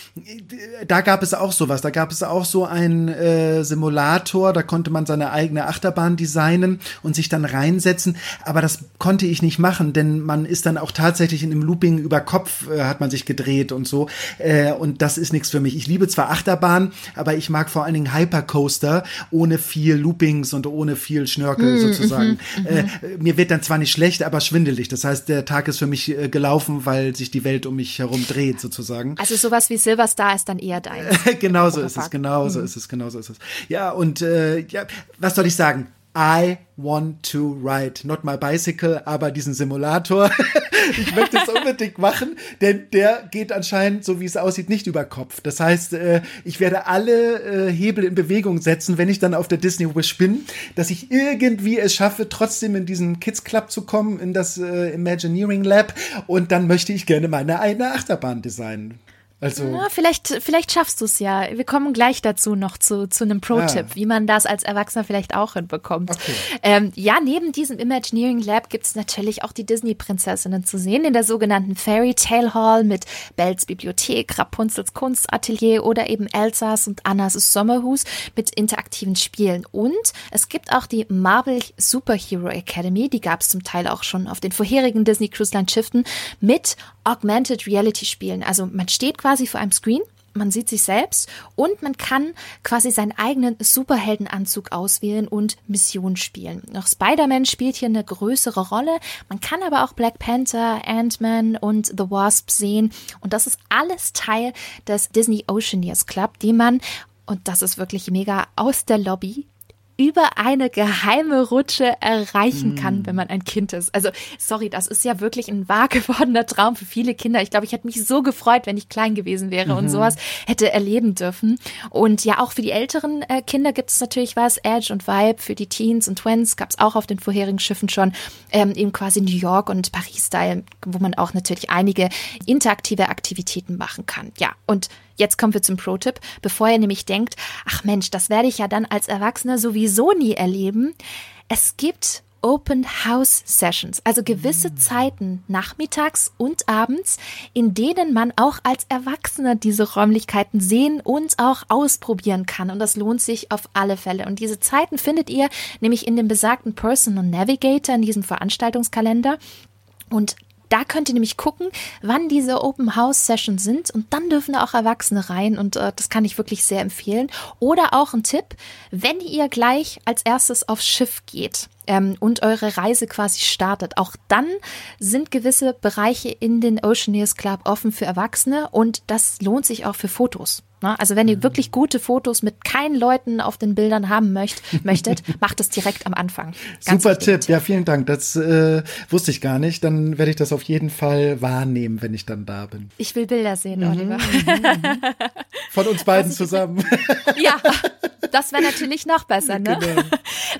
da gab es auch sowas. Da gab es auch so einen äh, Simulator. Da konnte man seine eigene Achterbahn designen und sich dann reinsetzen. Aber das konnte ich nicht machen, denn man ist dann auch tatsächlich in einem Looping über Kopf äh, hat man sich gedreht und so. Äh, und das ist nichts für mich. Ich liebe zwar Achterbahn, aber ich mag vor allen Dingen Hypercoaster ohne viel Loopings und ohne viel Schnörkel mm, sozusagen. Mm, äh, mir wird dann zwar nicht schlecht, aber schwindelig. Das heißt, der Tag ist für mich äh, gelaufen, weil sich die Welt um mich herum dreht sozusagen. Also sowas wie Silverstar ist dann eher dein. genau so ist es, genau so hm. ist es, genau so ist es. Ja, und äh, ja, was soll ich sagen? I want to ride, not my bicycle, aber diesen Simulator. ich möchte es unbedingt machen, denn der geht anscheinend, so wie es aussieht, nicht über Kopf. Das heißt, äh, ich werde alle äh, Hebel in Bewegung setzen, wenn ich dann auf der Disney Wish bin, dass ich irgendwie es schaffe, trotzdem in diesen Kids Club zu kommen, in das äh, Imagineering Lab und dann möchte ich gerne meine eigene Achterbahn designen. Also Na, vielleicht, vielleicht schaffst du es ja. Wir kommen gleich dazu noch zu, zu einem Pro-Tipp, ah. wie man das als Erwachsener vielleicht auch hinbekommt. Okay. Ähm, ja, neben diesem Imagineering Lab gibt es natürlich auch die Disney-Prinzessinnen zu sehen in der sogenannten Fairy Tale Hall mit Bells Bibliothek, Rapunzels Kunstatelier oder eben Elsas und Annas Sommerhus mit interaktiven Spielen. Und es gibt auch die Marvel Superhero Academy, die gab es zum Teil auch schon auf den vorherigen Disney Cruise Line Schiffen mit Augmented Reality Spielen. Also man steht quasi vor einem Screen man sieht sich selbst und man kann quasi seinen eigenen Superheldenanzug auswählen und Mission spielen. Noch Spider-Man spielt hier eine größere Rolle. Man kann aber auch Black Panther, Ant-Man und The Wasp sehen. Und das ist alles Teil des Disney Oceaneers Club, den man und das ist wirklich mega aus der Lobby über eine geheime Rutsche erreichen kann, mm. wenn man ein Kind ist. Also, sorry, das ist ja wirklich ein wahr gewordener Traum für viele Kinder. Ich glaube, ich hätte mich so gefreut, wenn ich klein gewesen wäre mhm. und sowas hätte erleben dürfen. Und ja, auch für die älteren äh, Kinder gibt es natürlich was. Edge und Vibe für die Teens und Twins gab es auch auf den vorherigen Schiffen schon. Ähm, eben quasi New York und Paris-Style, wo man auch natürlich einige interaktive Aktivitäten machen kann. Ja, und Jetzt kommen wir zum Pro-Tipp, bevor ihr nämlich denkt, ach Mensch, das werde ich ja dann als Erwachsener sowieso nie erleben. Es gibt Open House Sessions, also gewisse mm. Zeiten nachmittags und abends, in denen man auch als Erwachsener diese Räumlichkeiten sehen und auch ausprobieren kann. Und das lohnt sich auf alle Fälle. Und diese Zeiten findet ihr nämlich in dem besagten Personal Navigator, in diesem Veranstaltungskalender. Und da könnt ihr nämlich gucken, wann diese Open House Sessions sind und dann dürfen auch Erwachsene rein und äh, das kann ich wirklich sehr empfehlen. Oder auch ein Tipp, wenn ihr gleich als erstes aufs Schiff geht ähm, und eure Reise quasi startet, auch dann sind gewisse Bereiche in den Oceaneers Club offen für Erwachsene und das lohnt sich auch für Fotos. Ne? Also wenn ihr mhm. wirklich gute Fotos mit keinen Leuten auf den Bildern haben möcht, möchtet, macht es direkt am Anfang. Ganz Super Tipp, ja vielen Dank. Das äh, wusste ich gar nicht. Dann werde ich das auf jeden Fall wahrnehmen, wenn ich dann da bin. Ich will Bilder sehen, mhm. Oliver. Mhm. Von uns beiden zusammen. ja, das wäre natürlich noch besser, ne? Genau.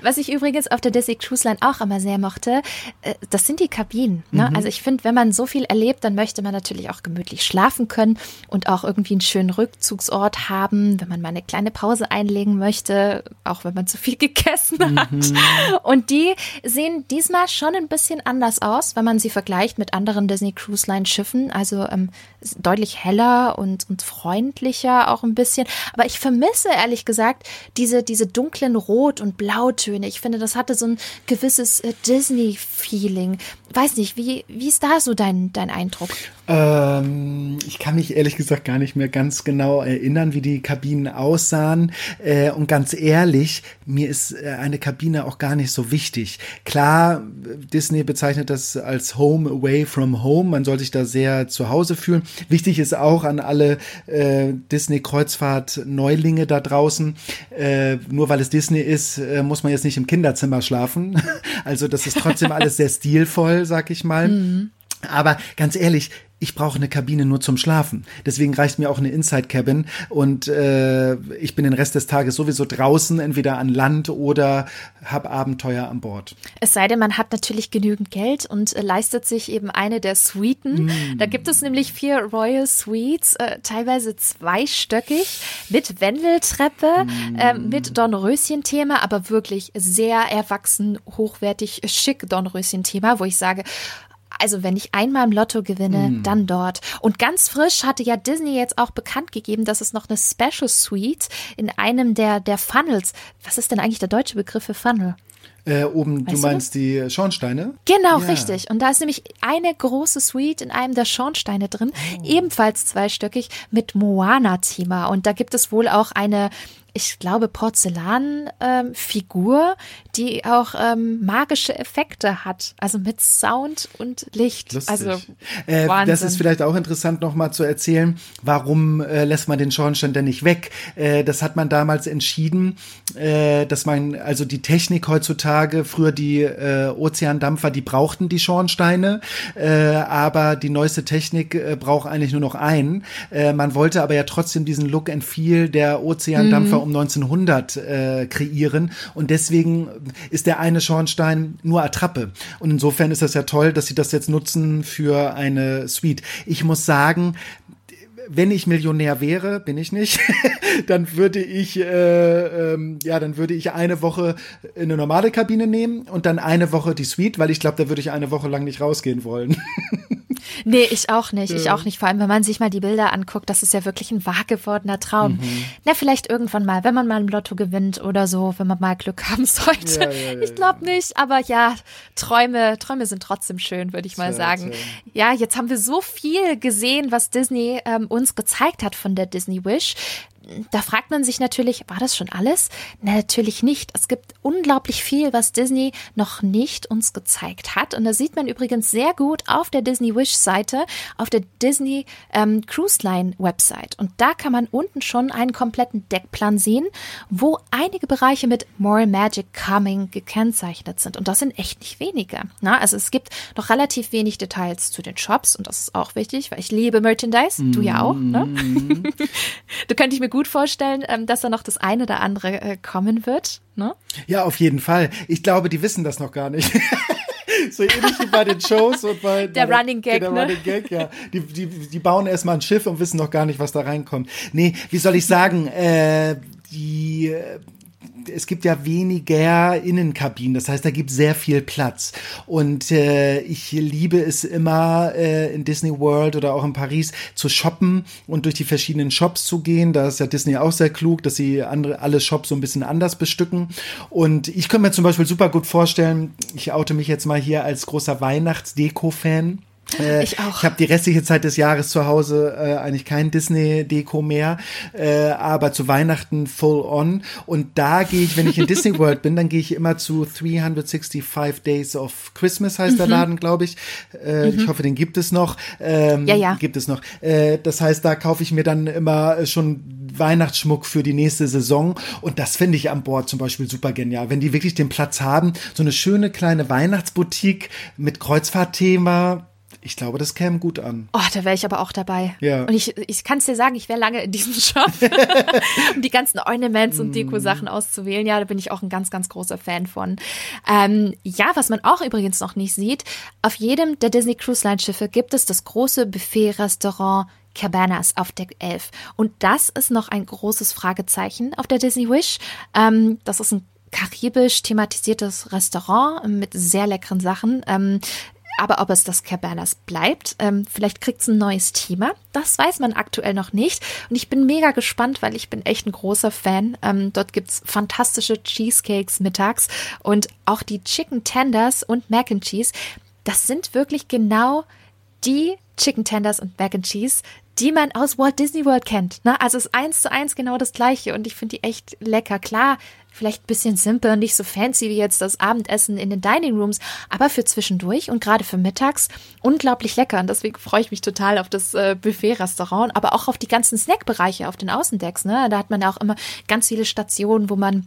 Was ich übrigens auf der Disney Cruise Line auch immer sehr mochte, äh, das sind die Kabinen. Ne? Mhm. Also ich finde, wenn man so viel erlebt, dann möchte man natürlich auch gemütlich schlafen können und auch irgendwie einen schönen Rückzugsort haben, wenn man mal eine kleine Pause einlegen möchte, auch wenn man zu viel gegessen hat. Mhm. Und die sehen diesmal schon ein bisschen anders aus, wenn man sie vergleicht mit anderen Disney Cruise Line Schiffen. Also ähm, deutlich heller und, und freundlicher auch ein bisschen. Aber ich vermisse ehrlich gesagt diese, diese dunklen Rot- und Blautöne. Ich finde, das hatte so ein gewisses äh, Disney-Feeling. Weiß nicht, wie, wie ist da so dein, dein Eindruck? Ähm, ich kann mich ehrlich gesagt gar nicht mehr ganz genau erinnern, wie die Kabinen aussahen. Äh, und ganz ehrlich, mir ist äh, eine Kabine auch gar nicht so wichtig. Klar, Disney bezeichnet das als Home Away from Home. Man soll sich da sehr zu Hause fühlen. Wichtig ist auch an alle äh, Disney-Kreuzfahrt-Neulinge da draußen. Äh, nur weil es Disney ist, äh, muss man jetzt nicht im Kinderzimmer schlafen. also das ist trotzdem alles sehr stilvoll, sag ich mal. Mhm. Aber ganz ehrlich, ich brauche eine Kabine nur zum Schlafen. Deswegen reicht mir auch eine Inside Cabin und äh, ich bin den Rest des Tages sowieso draußen, entweder an Land oder habe Abenteuer an Bord. Es sei denn, man hat natürlich genügend Geld und äh, leistet sich eben eine der Suiten. Mm. Da gibt es nämlich vier Royal Suites, äh, teilweise zweistöckig mit Wendeltreppe, mm. äh, mit Dornröschen-Thema, aber wirklich sehr erwachsen, hochwertig, schick Dornröschen-Thema, wo ich sage, Also wenn ich einmal im Lotto gewinne, mm. dann dort. Und ganz frisch hatte ja Disney jetzt auch bekannt gegeben, dass es noch eine Special Suite in einem der, der Funnels. Was ist denn eigentlich der deutsche Begriff für Funnel? Äh, oben, weißt du meinst du? die Schornsteine? Genau, ja. richtig. Und da ist nämlich eine große Suite in einem der Schornsteine drin, oh. ebenfalls zweistöckig mit Moana-Thema. Und da gibt es wohl auch eine ich glaube, Porzellanfigur, ähm, die auch ähm, magische Effekte hat. Also mit Sound und Licht. Lustig. Also äh, das ist vielleicht auch interessant nochmal zu erzählen, warum äh, lässt man den Schornstein denn nicht weg? Äh, das hat man damals entschieden, äh, dass man, also die Technik heutzutage, früher die äh, Ozeandampfer, die brauchten die Schornsteine, äh, aber die neueste Technik äh, braucht eigentlich nur noch einen. Äh, man wollte aber ja trotzdem diesen Look and Feel der Ozeandampfer mhm um 1900 äh, kreieren und deswegen ist der eine Schornstein nur Attrappe. Und insofern ist das ja toll, dass sie das jetzt nutzen für eine Suite. Ich muss sagen, wenn ich Millionär wäre, bin ich nicht, dann würde ich äh, ähm, ja, dann würde ich eine Woche eine normale Kabine nehmen und dann eine Woche die Suite, weil ich glaube, da würde ich eine Woche lang nicht rausgehen wollen. Nee, ich auch nicht. Ich auch nicht. Vor allem, wenn man sich mal die Bilder anguckt, das ist ja wirklich ein wahr gewordener Traum. Mhm. Na, vielleicht irgendwann mal, wenn man mal im Lotto gewinnt oder so, wenn man mal Glück haben sollte. Ja, ja, ja, ich glaube nicht, aber ja, Träume, Träume sind trotzdem schön, würde ich mal sagen. Ja, jetzt haben wir so viel gesehen, was Disney ähm, uns gezeigt hat von der Disney Wish da fragt man sich natürlich, war das schon alles? Na, natürlich nicht. Es gibt unglaublich viel, was Disney noch nicht uns gezeigt hat. Und da sieht man übrigens sehr gut auf der Disney Wish Seite, auf der Disney ähm, Cruise Line Website. Und da kann man unten schon einen kompletten Deckplan sehen, wo einige Bereiche mit More Magic Coming gekennzeichnet sind. Und das sind echt nicht wenige. Na, also es gibt noch relativ wenig Details zu den Shops und das ist auch wichtig, weil ich liebe Merchandise. Du ja auch. Ne? Mhm. du könntest mir gut vorstellen, ähm, dass da noch das eine oder andere äh, kommen wird. Ne? Ja, auf jeden Fall. Ich glaube, die wissen das noch gar nicht. so ähnlich wie bei den Shows und bei der bei, Running Gag. Der ne? Running Gag, ja. Die, die, die bauen erstmal ein Schiff und wissen noch gar nicht, was da reinkommt. Nee, wie soll ich sagen, äh, die es gibt ja weniger Innenkabinen, das heißt, da gibt sehr viel Platz. Und äh, ich liebe es immer äh, in Disney World oder auch in Paris zu shoppen und durch die verschiedenen Shops zu gehen. Da ist ja Disney auch sehr klug, dass sie andere alle Shops so ein bisschen anders bestücken. Und ich könnte mir zum Beispiel super gut vorstellen, ich oute mich jetzt mal hier als großer Weihnachtsdeko-Fan. Äh, ich auch. Ich habe die restliche Zeit des Jahres zu Hause äh, eigentlich kein Disney-Deko mehr, äh, aber zu Weihnachten full on. Und da gehe ich, wenn ich in Disney World bin, dann gehe ich immer zu 365 Days of Christmas, heißt mhm. der Laden, glaube ich. Äh, mhm. Ich hoffe, den gibt es noch. Ähm, ja, ja. Gibt es noch. Äh, das heißt, da kaufe ich mir dann immer schon Weihnachtsschmuck für die nächste Saison. Und das finde ich an Bord zum Beispiel super genial. Wenn die wirklich den Platz haben, so eine schöne kleine Weihnachtsboutique mit Kreuzfahrtthema ich glaube, das käme gut an. Oh, da wäre ich aber auch dabei. Ja. Und ich, ich kann es dir sagen, ich wäre lange in diesem Shop, um die ganzen Ornaments und Deko-Sachen auszuwählen. Ja, da bin ich auch ein ganz, ganz großer Fan von. Ähm, ja, was man auch übrigens noch nicht sieht, auf jedem der Disney Cruise Line Schiffe gibt es das große Buffet-Restaurant Cabanas auf Deck 11. Und das ist noch ein großes Fragezeichen auf der Disney Wish. Ähm, das ist ein karibisch thematisiertes Restaurant mit sehr leckeren Sachen. Ähm, aber ob es das Cabanas bleibt, ähm, vielleicht kriegt es ein neues Thema. Das weiß man aktuell noch nicht. Und ich bin mega gespannt, weil ich bin echt ein großer Fan. Ähm, dort gibt's fantastische Cheesecakes mittags und auch die Chicken Tenders und Mac and Cheese. Das sind wirklich genau die Chicken Tenders und Mac and Cheese, die man aus Walt Disney World kennt. Ne? Also es ist eins zu eins genau das gleiche und ich finde die echt lecker. Klar, vielleicht ein bisschen simpel nicht so fancy wie jetzt das Abendessen in den Dining Rooms, aber für zwischendurch und gerade für mittags unglaublich lecker. Und deswegen freue ich mich total auf das äh, Buffet-Restaurant, aber auch auf die ganzen Snackbereiche auf den Außendecks. Ne? Da hat man ja auch immer ganz viele Stationen, wo man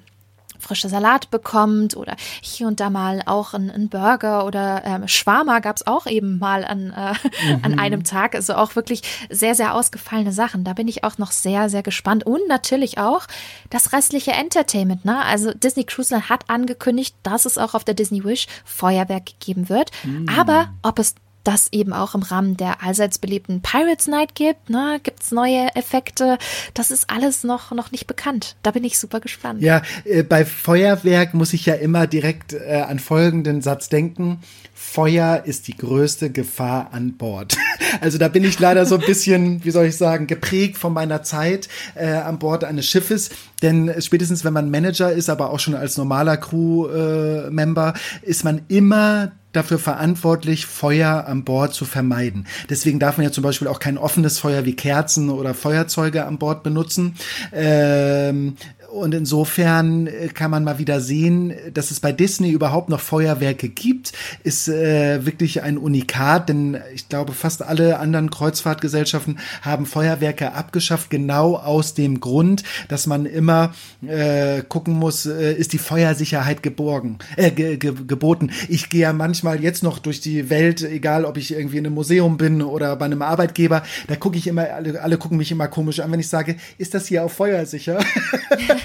frische Salat bekommt oder hier und da mal auch ein, ein Burger oder ähm, Schwarma gab es auch eben mal an, äh, mhm. an einem Tag. Also auch wirklich sehr, sehr ausgefallene Sachen. Da bin ich auch noch sehr, sehr gespannt. Und natürlich auch das restliche Entertainment. Ne? Also Disney Cruise Line hat angekündigt, dass es auch auf der Disney Wish Feuerwerk geben wird. Mhm. Aber ob es das eben auch im Rahmen der allseits beliebten Pirates Night gibt. Ne? Gibt es neue Effekte? Das ist alles noch, noch nicht bekannt. Da bin ich super gespannt. Ja, äh, bei Feuerwerk muss ich ja immer direkt äh, an folgenden Satz denken. Feuer ist die größte Gefahr an Bord. Also da bin ich leider so ein bisschen, wie soll ich sagen, geprägt von meiner Zeit äh, an Bord eines Schiffes. Denn spätestens, wenn man Manager ist, aber auch schon als normaler Crew-Member, äh, ist man immer dafür verantwortlich, Feuer an Bord zu vermeiden. Deswegen darf man ja zum Beispiel auch kein offenes Feuer wie Kerzen oder Feuerzeuge an Bord benutzen. Ähm, und insofern äh, kann man mal wieder sehen, dass es bei Disney überhaupt noch Feuerwerke gibt, ist äh, wirklich ein Unikat, denn ich glaube, fast alle anderen Kreuzfahrtgesellschaften haben Feuerwerke abgeschafft, genau aus dem Grund, dass man immer äh, gucken muss, äh, ist die Feuersicherheit geborgen, äh, ge ge geboten. Ich gehe ja manchmal jetzt noch durch die Welt, egal ob ich irgendwie in einem Museum bin oder bei einem Arbeitgeber, da gucke ich immer, alle, alle gucken mich immer komisch an, wenn ich sage, ist das hier auch feuersicher?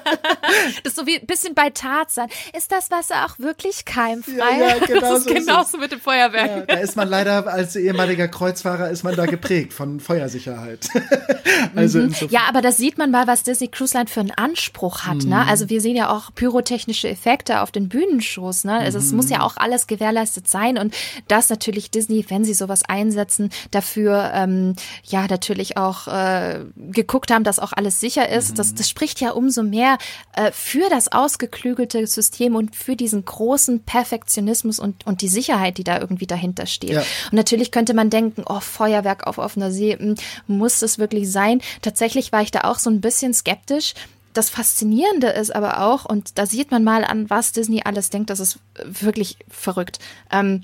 das ist so wie ein bisschen bei Tarzan. Ist das Wasser auch wirklich keimfrei? Ja, ja genau das ist so genauso mit dem Feuerwerk. Ja, da ist man leider als ehemaliger Kreuzfahrer ist man da geprägt von Feuersicherheit. also mhm. Ja, aber das sieht man mal, was Disney Cruise Line für einen Anspruch hat. Ne? Mhm. Ne? Also wir sehen ja auch pyrotechnische Effekte auf den Bühnenshows. Ne? Also mhm. es muss ja auch alles gewährleistet sein und das natürlich Disney, wenn sie sowas einsetzen, dafür ähm, ja natürlich auch äh, geguckt haben, dass auch alles sicher ist. Das, das spricht ja umso mehr äh, für das ausgeklügelte System und für diesen großen Perfektionismus und, und die Sicherheit, die da irgendwie dahinter steht. Ja. Und natürlich könnte man denken, oh, Feuerwerk auf offener See, hm, muss das wirklich sein? Tatsächlich war ich da auch so ein bisschen skeptisch das Faszinierende ist aber auch, und da sieht man mal an, was Disney alles denkt, das ist wirklich verrückt. Ähm,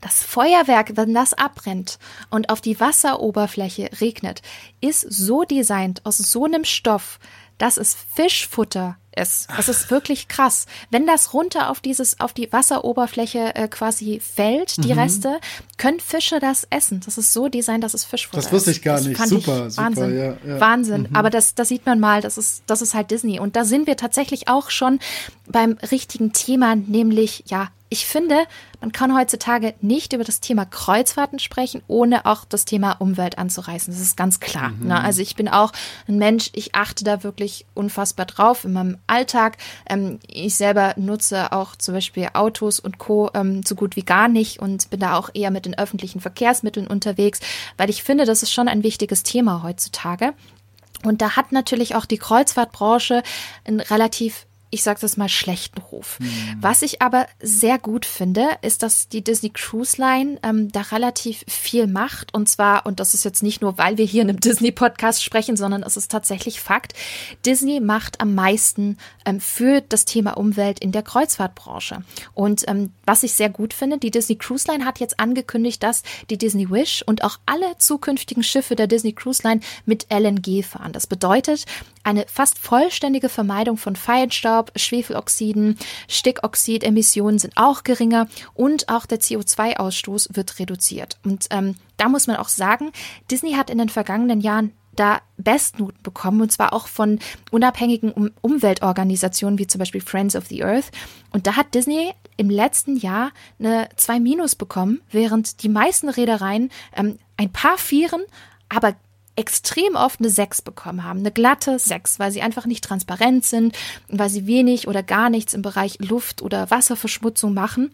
das Feuerwerk, wenn das abbrennt und auf die Wasseroberfläche regnet, ist so designt aus so einem Stoff, dass es Fischfutter ist. Das ist wirklich krass. Wenn das runter auf dieses, auf die Wasseroberfläche äh, quasi fällt, die mhm. Reste, können Fische das essen. Das ist so designt, dass es Fischfutter ist. Das wusste ich gar nicht. Super, super. Wahnsinn. Ja, ja. Wahnsinn. Mhm. Aber das, das sieht man mal, das ist, das ist halt Disney. Und da sind wir tatsächlich auch schon beim richtigen Thema, nämlich, ja, ich finde, man kann heutzutage nicht über das Thema Kreuzfahrten sprechen, ohne auch das Thema Umwelt anzureißen. Das ist ganz klar. Mhm. Ne? Also ich bin auch ein Mensch, ich achte da wirklich unfassbar drauf in meinem Alltag. Ähm, ich selber nutze auch zum Beispiel Autos und Co. Ähm, so gut wie gar nicht und bin da auch eher mit den öffentlichen Verkehrsmitteln unterwegs, weil ich finde, das ist schon ein wichtiges Thema heutzutage. Und da hat natürlich auch die Kreuzfahrtbranche ein relativ ich sage das mal, schlechten Ruf. Mhm. Was ich aber sehr gut finde, ist, dass die Disney Cruise Line ähm, da relativ viel macht. Und zwar, und das ist jetzt nicht nur, weil wir hier in einem Disney-Podcast sprechen, sondern es ist tatsächlich Fakt, Disney macht am meisten ähm, für das Thema Umwelt in der Kreuzfahrtbranche. Und ähm, was ich sehr gut finde, die Disney Cruise Line hat jetzt angekündigt, dass die Disney Wish und auch alle zukünftigen Schiffe der Disney Cruise Line mit LNG fahren. Das bedeutet eine fast vollständige Vermeidung von Feinstaub, Schwefeloxiden, Stickoxidemissionen sind auch geringer und auch der CO2-Ausstoß wird reduziert. Und ähm, da muss man auch sagen, Disney hat in den vergangenen Jahren da Bestnoten bekommen und zwar auch von unabhängigen um Umweltorganisationen wie zum Beispiel Friends of the Earth. Und da hat Disney im letzten Jahr eine 2 Minus bekommen, während die meisten Reedereien ähm, ein paar Vieren, aber extrem oft eine 6 bekommen haben, eine glatte 6, weil sie einfach nicht transparent sind, weil sie wenig oder gar nichts im Bereich Luft- oder Wasserverschmutzung machen.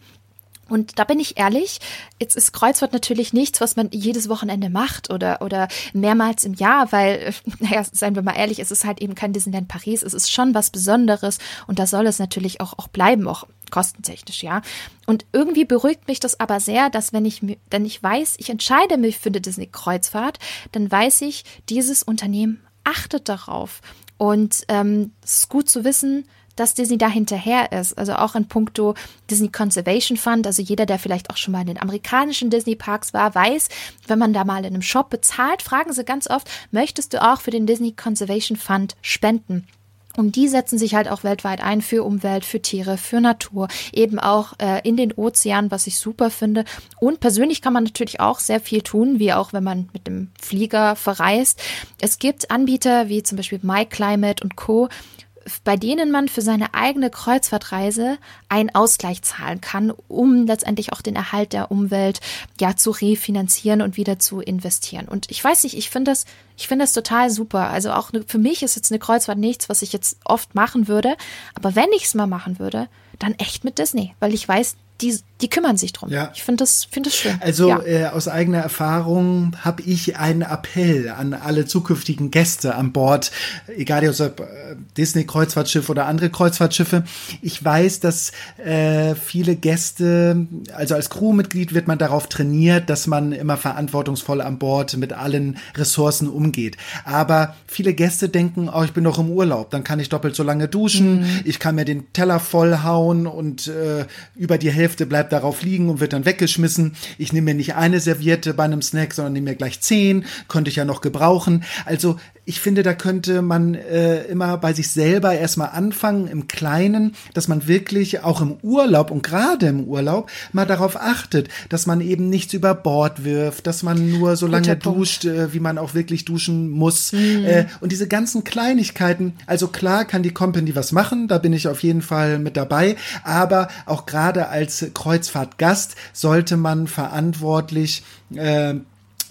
Und da bin ich ehrlich, jetzt ist Kreuzfahrt natürlich nichts, was man jedes Wochenende macht oder, oder mehrmals im Jahr, weil, naja, seien wir mal ehrlich, es ist halt eben kein Disneyland Paris, es ist schon was Besonderes und da soll es natürlich auch, auch bleiben, auch kostentechnisch, ja. Und irgendwie beruhigt mich das aber sehr, dass wenn ich, denn ich weiß, ich entscheide mich für eine Disney Kreuzfahrt, dann weiß ich, dieses Unternehmen achtet darauf. Und ähm, es ist gut zu wissen, dass Disney da hinterher ist. Also auch in puncto Disney Conservation Fund. Also jeder, der vielleicht auch schon mal in den amerikanischen Disney Parks war, weiß, wenn man da mal in einem Shop bezahlt, fragen sie ganz oft, möchtest du auch für den Disney Conservation Fund spenden? Und die setzen sich halt auch weltweit ein für Umwelt, für Tiere, für Natur, eben auch äh, in den Ozeanen, was ich super finde. Und persönlich kann man natürlich auch sehr viel tun, wie auch wenn man mit dem Flieger verreist. Es gibt Anbieter wie zum Beispiel MyClimate und Co., bei denen man für seine eigene Kreuzfahrtreise einen Ausgleich zahlen kann, um letztendlich auch den Erhalt der Umwelt ja zu refinanzieren und wieder zu investieren. Und ich weiß nicht, ich finde das, ich finde das total super. Also auch ne, für mich ist jetzt eine Kreuzfahrt nichts, was ich jetzt oft machen würde. Aber wenn ich es mal machen würde, dann echt mit Disney, weil ich weiß, die, die kümmern sich drum. Ja. Ich finde das, finde das schön. Also ja. äh, aus eigener Erfahrung habe ich einen Appell an alle zukünftigen Gäste an Bord, egal ob äh, Disney Kreuzfahrtschiff oder andere Kreuzfahrtschiffe. Ich weiß, dass äh, viele Gäste, also als Crewmitglied wird man darauf trainiert, dass man immer verantwortungsvoll an Bord mit allen Ressourcen umgeht. Aber viele Gäste denken, oh, ich bin doch im Urlaub, dann kann ich doppelt so lange duschen, mhm. ich kann mir den Teller vollhauen und äh, über die Hälfte Hälfte bleibt darauf liegen und wird dann weggeschmissen. Ich nehme mir nicht eine Serviette bei einem Snack, sondern nehme mir gleich zehn. Könnte ich ja noch gebrauchen. Also ich finde, da könnte man äh, immer bei sich selber erstmal anfangen, im Kleinen, dass man wirklich auch im Urlaub und gerade im Urlaub mal darauf achtet, dass man eben nichts über Bord wirft, dass man nur so lange duscht, äh, wie man auch wirklich duschen muss. Mhm. Äh, und diese ganzen Kleinigkeiten, also klar kann die Company was machen, da bin ich auf jeden Fall mit dabei, aber auch gerade als Kreuzfahrtgast sollte man verantwortlich äh,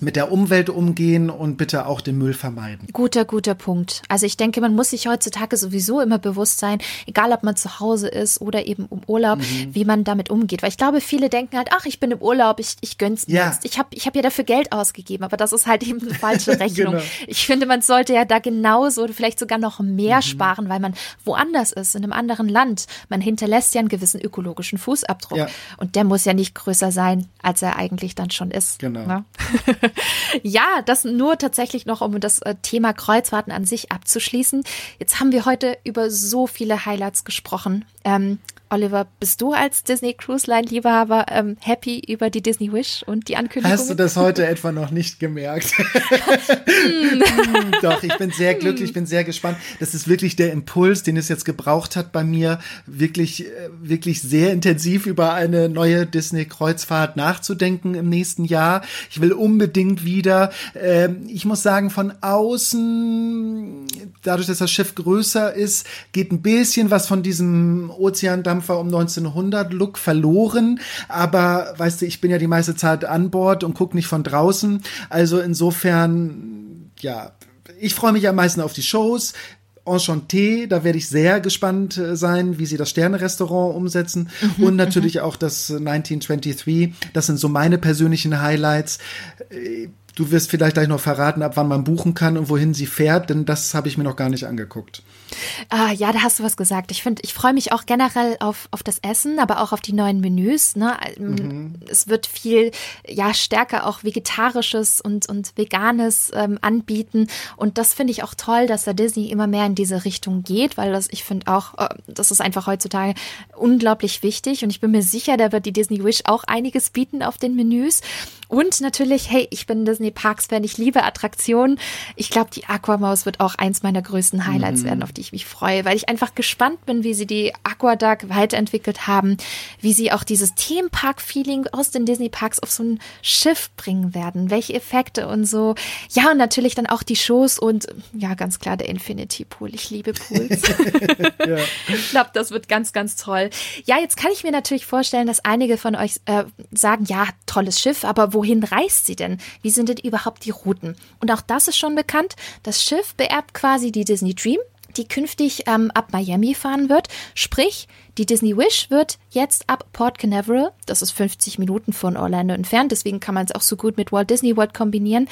mit der Umwelt umgehen und bitte auch den Müll vermeiden. Guter, guter Punkt. Also ich denke, man muss sich heutzutage sowieso immer bewusst sein, egal ob man zu Hause ist oder eben im Urlaub, mhm. wie man damit umgeht. Weil ich glaube, viele denken halt, ach, ich bin im Urlaub, ich, ich gönn's mir ja. jetzt. Ich habe ich hab ja dafür Geld ausgegeben, aber das ist halt eben eine falsche Rechnung. genau. Ich finde, man sollte ja da genauso oder vielleicht sogar noch mehr mhm. sparen, weil man woanders ist, in einem anderen Land. Man hinterlässt ja einen gewissen ökologischen Fußabdruck. Ja. Und der muss ja nicht größer sein, als er eigentlich dann schon ist. Genau. Ne? ja, das nur tatsächlich noch, um das äh, Thema Kreuzfahrten an sich abzuschließen. Jetzt haben wir heute über so viele Highlights gesprochen. Ähm, Oliver, bist du als Disney Cruise Line Liebhaber ähm, happy über die Disney Wish und die Ankündigung? Hast du das heute etwa noch nicht gemerkt? Hm. Doch, ich bin sehr glücklich, ich bin sehr gespannt. Das ist wirklich der Impuls, den es jetzt gebraucht hat bei mir, wirklich, äh, wirklich sehr intensiv über eine neue Disney Kreuzfahrt nachzudenken im nächsten Jahr. Ich will unbedingt wieder, äh, ich muss sagen, von außen, dadurch, dass das Schiff größer ist, geht ein bisschen was von diesem Ozean Dampfer um 1900 Look verloren. Aber weißt du, ich bin ja die meiste Zeit an Bord und gucke nicht von draußen. Also insofern, ja, ich freue mich am meisten auf die Shows. Enchanté, da werde ich sehr gespannt äh, sein, wie sie das Sterne-Restaurant umsetzen. Mhm, und natürlich auch das 1923. Das sind so meine persönlichen Highlights. Du wirst vielleicht gleich noch verraten, ab wann man buchen kann und wohin sie fährt, denn das habe ich mir noch gar nicht angeguckt. Ah, ja, da hast du was gesagt. Ich finde, ich freue mich auch generell auf, auf das Essen, aber auch auf die neuen Menüs. Ne? Ähm, mhm. Es wird viel, ja, stärker auch vegetarisches und, und veganes ähm, anbieten. Und das finde ich auch toll, dass da Disney immer mehr in diese Richtung geht, weil das, ich finde auch, äh, das ist einfach heutzutage unglaublich wichtig. Und ich bin mir sicher, da wird die Disney Wish auch einiges bieten auf den Menüs. Und natürlich, hey, ich bin Disney Parks Fan, ich liebe Attraktionen. Ich glaube, die Aquamaus wird auch eins meiner größten Highlights mhm. werden, auf die ich mich freue, weil ich einfach gespannt bin, wie sie die Aquaduck weiterentwickelt haben, wie sie auch dieses Themenpark-Feeling aus den Disney-Parks auf so ein Schiff bringen werden, welche Effekte und so. Ja, und natürlich dann auch die Shows und ja, ganz klar der Infinity Pool. Ich liebe Pools. ja. Ich glaube, das wird ganz, ganz toll. Ja, jetzt kann ich mir natürlich vorstellen, dass einige von euch äh, sagen, ja, tolles Schiff, aber wohin reist sie denn? Wie sind denn überhaupt die Routen? Und auch das ist schon bekannt. Das Schiff beerbt quasi die Disney Dream die künftig ähm, ab Miami fahren wird. Sprich, die Disney Wish wird jetzt ab Port Canaveral, das ist 50 Minuten von Orlando entfernt, deswegen kann man es auch so gut mit Walt Disney World kombinieren,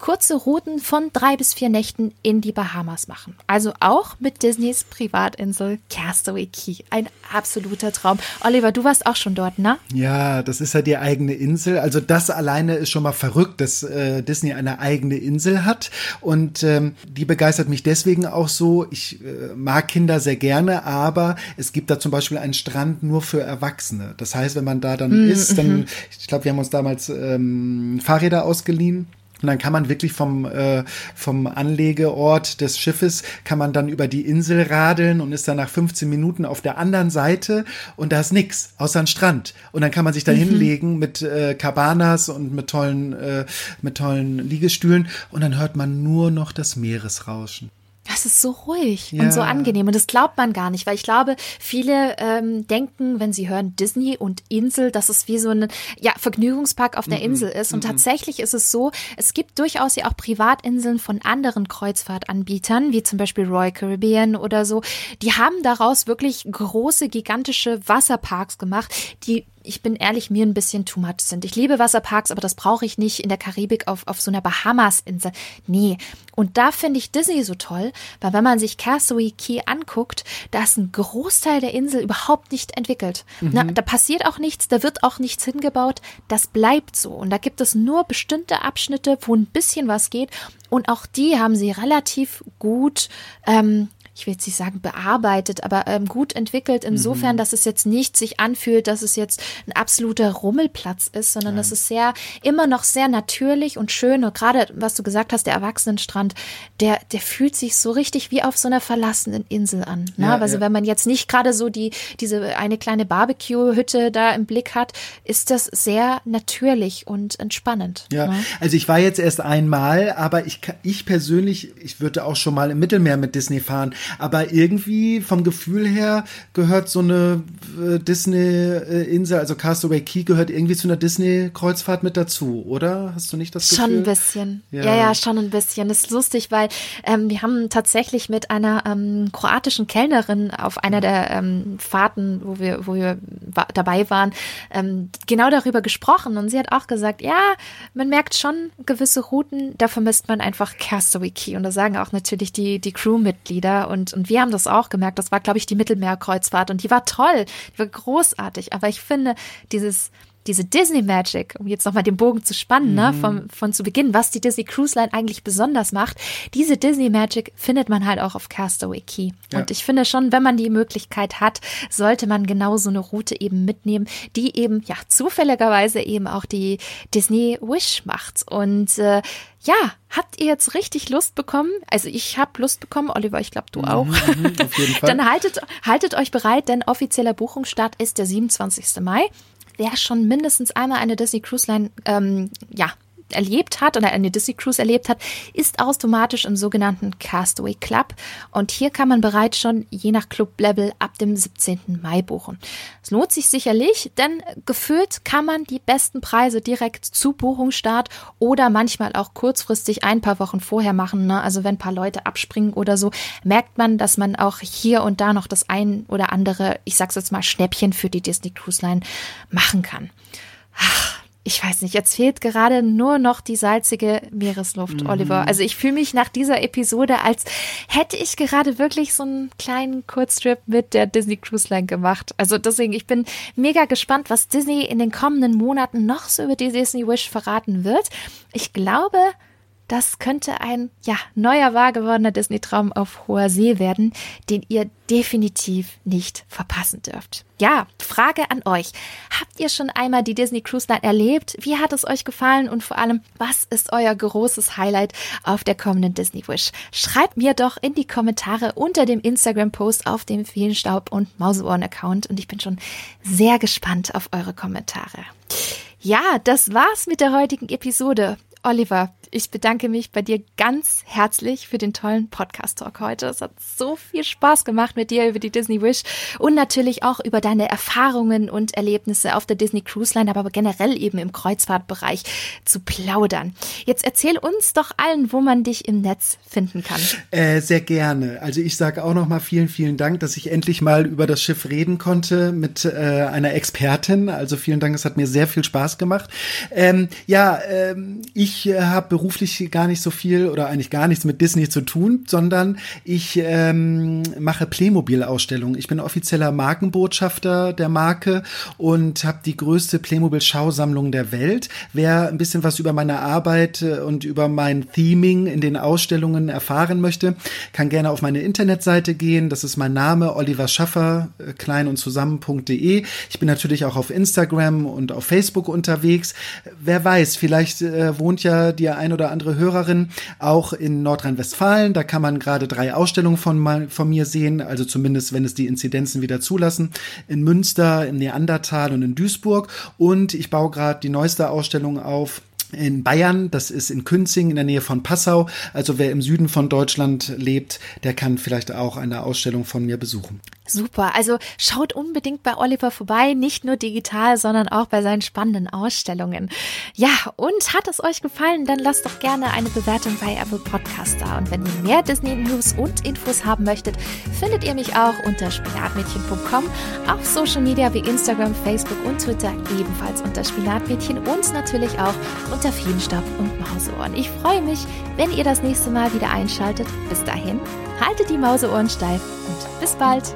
kurze Routen von drei bis vier Nächten in die Bahamas machen. Also auch mit Disneys Privatinsel Castaway Key. Ein absoluter Traum. Oliver, du warst auch schon dort, ne? Ja, das ist ja die eigene Insel. Also das alleine ist schon mal verrückt, dass äh, Disney eine eigene Insel hat. Und ähm, die begeistert mich deswegen auch so. Ich äh, mag Kinder sehr gerne, aber es gibt da zum Beispiel einen Strand nur für Erwachsene. Das heißt, wenn man da dann mm, ist, dann, mhm. ich glaube, wir haben uns damals ähm, Fahrräder ausgeliehen und dann kann man wirklich vom, äh, vom Anlegeort des Schiffes, kann man dann über die Insel radeln und ist dann nach 15 Minuten auf der anderen Seite und da ist nix, außer ein Strand. Und dann kann man sich da mhm. hinlegen mit äh, Cabanas und mit tollen, äh, mit tollen Liegestühlen und dann hört man nur noch das Meeresrauschen. Das ist so ruhig ja. und so angenehm. Und das glaubt man gar nicht, weil ich glaube, viele ähm, denken, wenn sie hören Disney und Insel, dass es wie so ein ja, Vergnügungspark auf der mhm. Insel ist. Und mhm. tatsächlich ist es so, es gibt durchaus ja auch Privatinseln von anderen Kreuzfahrtanbietern, wie zum Beispiel Royal Caribbean oder so. Die haben daraus wirklich große, gigantische Wasserparks gemacht, die ich bin ehrlich, mir ein bisschen too much sind. Ich liebe Wasserparks, aber das brauche ich nicht in der Karibik auf, auf so einer Bahamas-Insel. Nee. Und da finde ich Disney so toll, weil wenn man sich Castaway Key anguckt, da ist ein Großteil der Insel überhaupt nicht entwickelt. Mhm. Na, da passiert auch nichts, da wird auch nichts hingebaut. Das bleibt so. Und da gibt es nur bestimmte Abschnitte, wo ein bisschen was geht. Und auch die haben sie relativ gut ähm, ich will jetzt nicht sagen bearbeitet, aber ähm, gut entwickelt, insofern, mhm. dass es jetzt nicht sich anfühlt, dass es jetzt ein absoluter Rummelplatz ist, sondern ja. das ist sehr, immer noch sehr natürlich und schön. Und gerade, was du gesagt hast, der Erwachsenenstrand, der, der fühlt sich so richtig wie auf so einer verlassenen Insel an. Ne? Ja, also ja. wenn man jetzt nicht gerade so die, diese eine kleine Barbecue-Hütte da im Blick hat, ist das sehr natürlich und entspannend. Ja, ne? also ich war jetzt erst einmal, aber ich, ich persönlich, ich würde auch schon mal im Mittelmeer mit Disney fahren aber irgendwie vom Gefühl her gehört so eine äh, Disney-Insel, also Castaway Key gehört irgendwie zu einer Disney-Kreuzfahrt mit dazu, oder? Hast du nicht das Gefühl? Schon ein bisschen. Ja, ja, ja schon ein bisschen. Das ist lustig, weil ähm, wir haben tatsächlich mit einer ähm, kroatischen Kellnerin auf einer der ähm, Fahrten, wo wir, wo wir dabei waren, ähm, genau darüber gesprochen und sie hat auch gesagt, ja, man merkt schon gewisse Routen, da vermisst man einfach Castaway Key und da sagen auch natürlich die, die Crewmitglieder und, und wir haben das auch gemerkt. Das war, glaube ich, die Mittelmeerkreuzfahrt und die war toll, die war großartig. Aber ich finde, dieses, diese Disney Magic, um jetzt nochmal den Bogen zu spannen, ne, mhm. vom, von zu Beginn, was die Disney Cruise Line eigentlich besonders macht, diese Disney Magic findet man halt auch auf Castaway Key. Ja. Und ich finde schon, wenn man die Möglichkeit hat, sollte man genau so eine Route eben mitnehmen, die eben, ja, zufälligerweise eben auch die Disney Wish macht. Und äh, ja, habt ihr jetzt richtig Lust bekommen? Also ich habe Lust bekommen, Oliver, ich glaube du auch. Mhm, mhm. Dann haltet, haltet euch bereit, denn offizieller Buchungsstart ist der 27. Mai wer schon mindestens einmal eine Disney Cruise Line ähm, ja, erlebt hat oder eine Disney Cruise erlebt hat, ist automatisch im sogenannten Castaway Club. Und hier kann man bereits schon je nach Club-Level ab dem 17. Mai buchen. Es lohnt sich sicherlich, denn gefühlt kann man die besten Preise direkt zu Buchungsstart oder manchmal auch kurzfristig ein paar Wochen vorher machen. Ne? Also wenn ein paar Leute abspringen oder so, merkt man, dass man auch hier und da noch das ein oder andere, ich sag's jetzt mal, Schnäppchen für die Disney Cruise Line machen kann. Ach, ich weiß nicht, jetzt fehlt gerade nur noch die salzige Meeresluft, mhm. Oliver. Also ich fühle mich nach dieser Episode, als hätte ich gerade wirklich so einen kleinen Kurztrip mit der Disney Cruise Line gemacht. Also deswegen, ich bin mega gespannt, was Disney in den kommenden Monaten noch so über die Disney Wish verraten wird. Ich glaube, das könnte ein ja, neuer wahr gewordener Disney-Traum auf hoher See werden, den ihr definitiv nicht verpassen dürft. Ja, Frage an euch. Habt ihr schon einmal die Disney Cruise Line erlebt? Wie hat es euch gefallen? Und vor allem, was ist euer großes Highlight auf der kommenden Disney Wish? Schreibt mir doch in die Kommentare unter dem Instagram-Post auf dem Feenstaub und Mauseohren-Account und ich bin schon sehr gespannt auf eure Kommentare. Ja, das war's mit der heutigen Episode. Oliver, ich bedanke mich bei dir ganz herzlich für den tollen Podcast-Talk heute. Es hat so viel Spaß gemacht mit dir über die Disney Wish und natürlich auch über deine Erfahrungen und Erlebnisse auf der Disney Cruise Line, aber generell eben im Kreuzfahrtbereich zu plaudern. Jetzt erzähl uns doch allen, wo man dich im Netz finden kann. Äh, sehr gerne. Also ich sage auch noch mal vielen, vielen Dank, dass ich endlich mal über das Schiff reden konnte mit äh, einer Expertin. Also vielen Dank, es hat mir sehr viel Spaß gemacht. Ähm, ja, ähm, ich äh, habe beruflich gar nicht so viel oder eigentlich gar nichts mit Disney zu tun, sondern ich ähm, mache Playmobil-Ausstellungen. Ich bin offizieller Markenbotschafter der Marke und habe die größte Playmobil-Schausammlung der Welt. Wer ein bisschen was über meine Arbeit äh, und über mein Theming in den Ausstellungen erfahren möchte, kann gerne auf meine Internetseite gehen. Das ist mein Name, Oliver Schaffer, äh, klein und zusammen.de. Ich bin natürlich auch auf Instagram und auf Facebook unterwegs. Wer weiß, vielleicht äh, wohnt ja die ein ein oder andere Hörerin auch in Nordrhein-Westfalen. Da kann man gerade drei Ausstellungen von, von mir sehen, also zumindest, wenn es die Inzidenzen wieder zulassen. In Münster, im Neandertal und in Duisburg. Und ich baue gerade die neueste Ausstellung auf in Bayern, das ist in Künzing in der Nähe von Passau. Also wer im Süden von Deutschland lebt, der kann vielleicht auch eine Ausstellung von mir besuchen. Super, also schaut unbedingt bei Oliver vorbei, nicht nur digital, sondern auch bei seinen spannenden Ausstellungen. Ja, und hat es euch gefallen, dann lasst doch gerne eine Bewertung bei Apple Podcast da. Und wenn ihr mehr Disney News und Infos haben möchtet, findet ihr mich auch unter spinatmädchen.com, auf Social Media wie Instagram, Facebook und Twitter ebenfalls unter Spinatmädchen und natürlich auch unter Feenstaub und Mauseohren. Ich freue mich, wenn ihr das nächste Mal wieder einschaltet. Bis dahin, haltet die Mauseohren steif bis bald!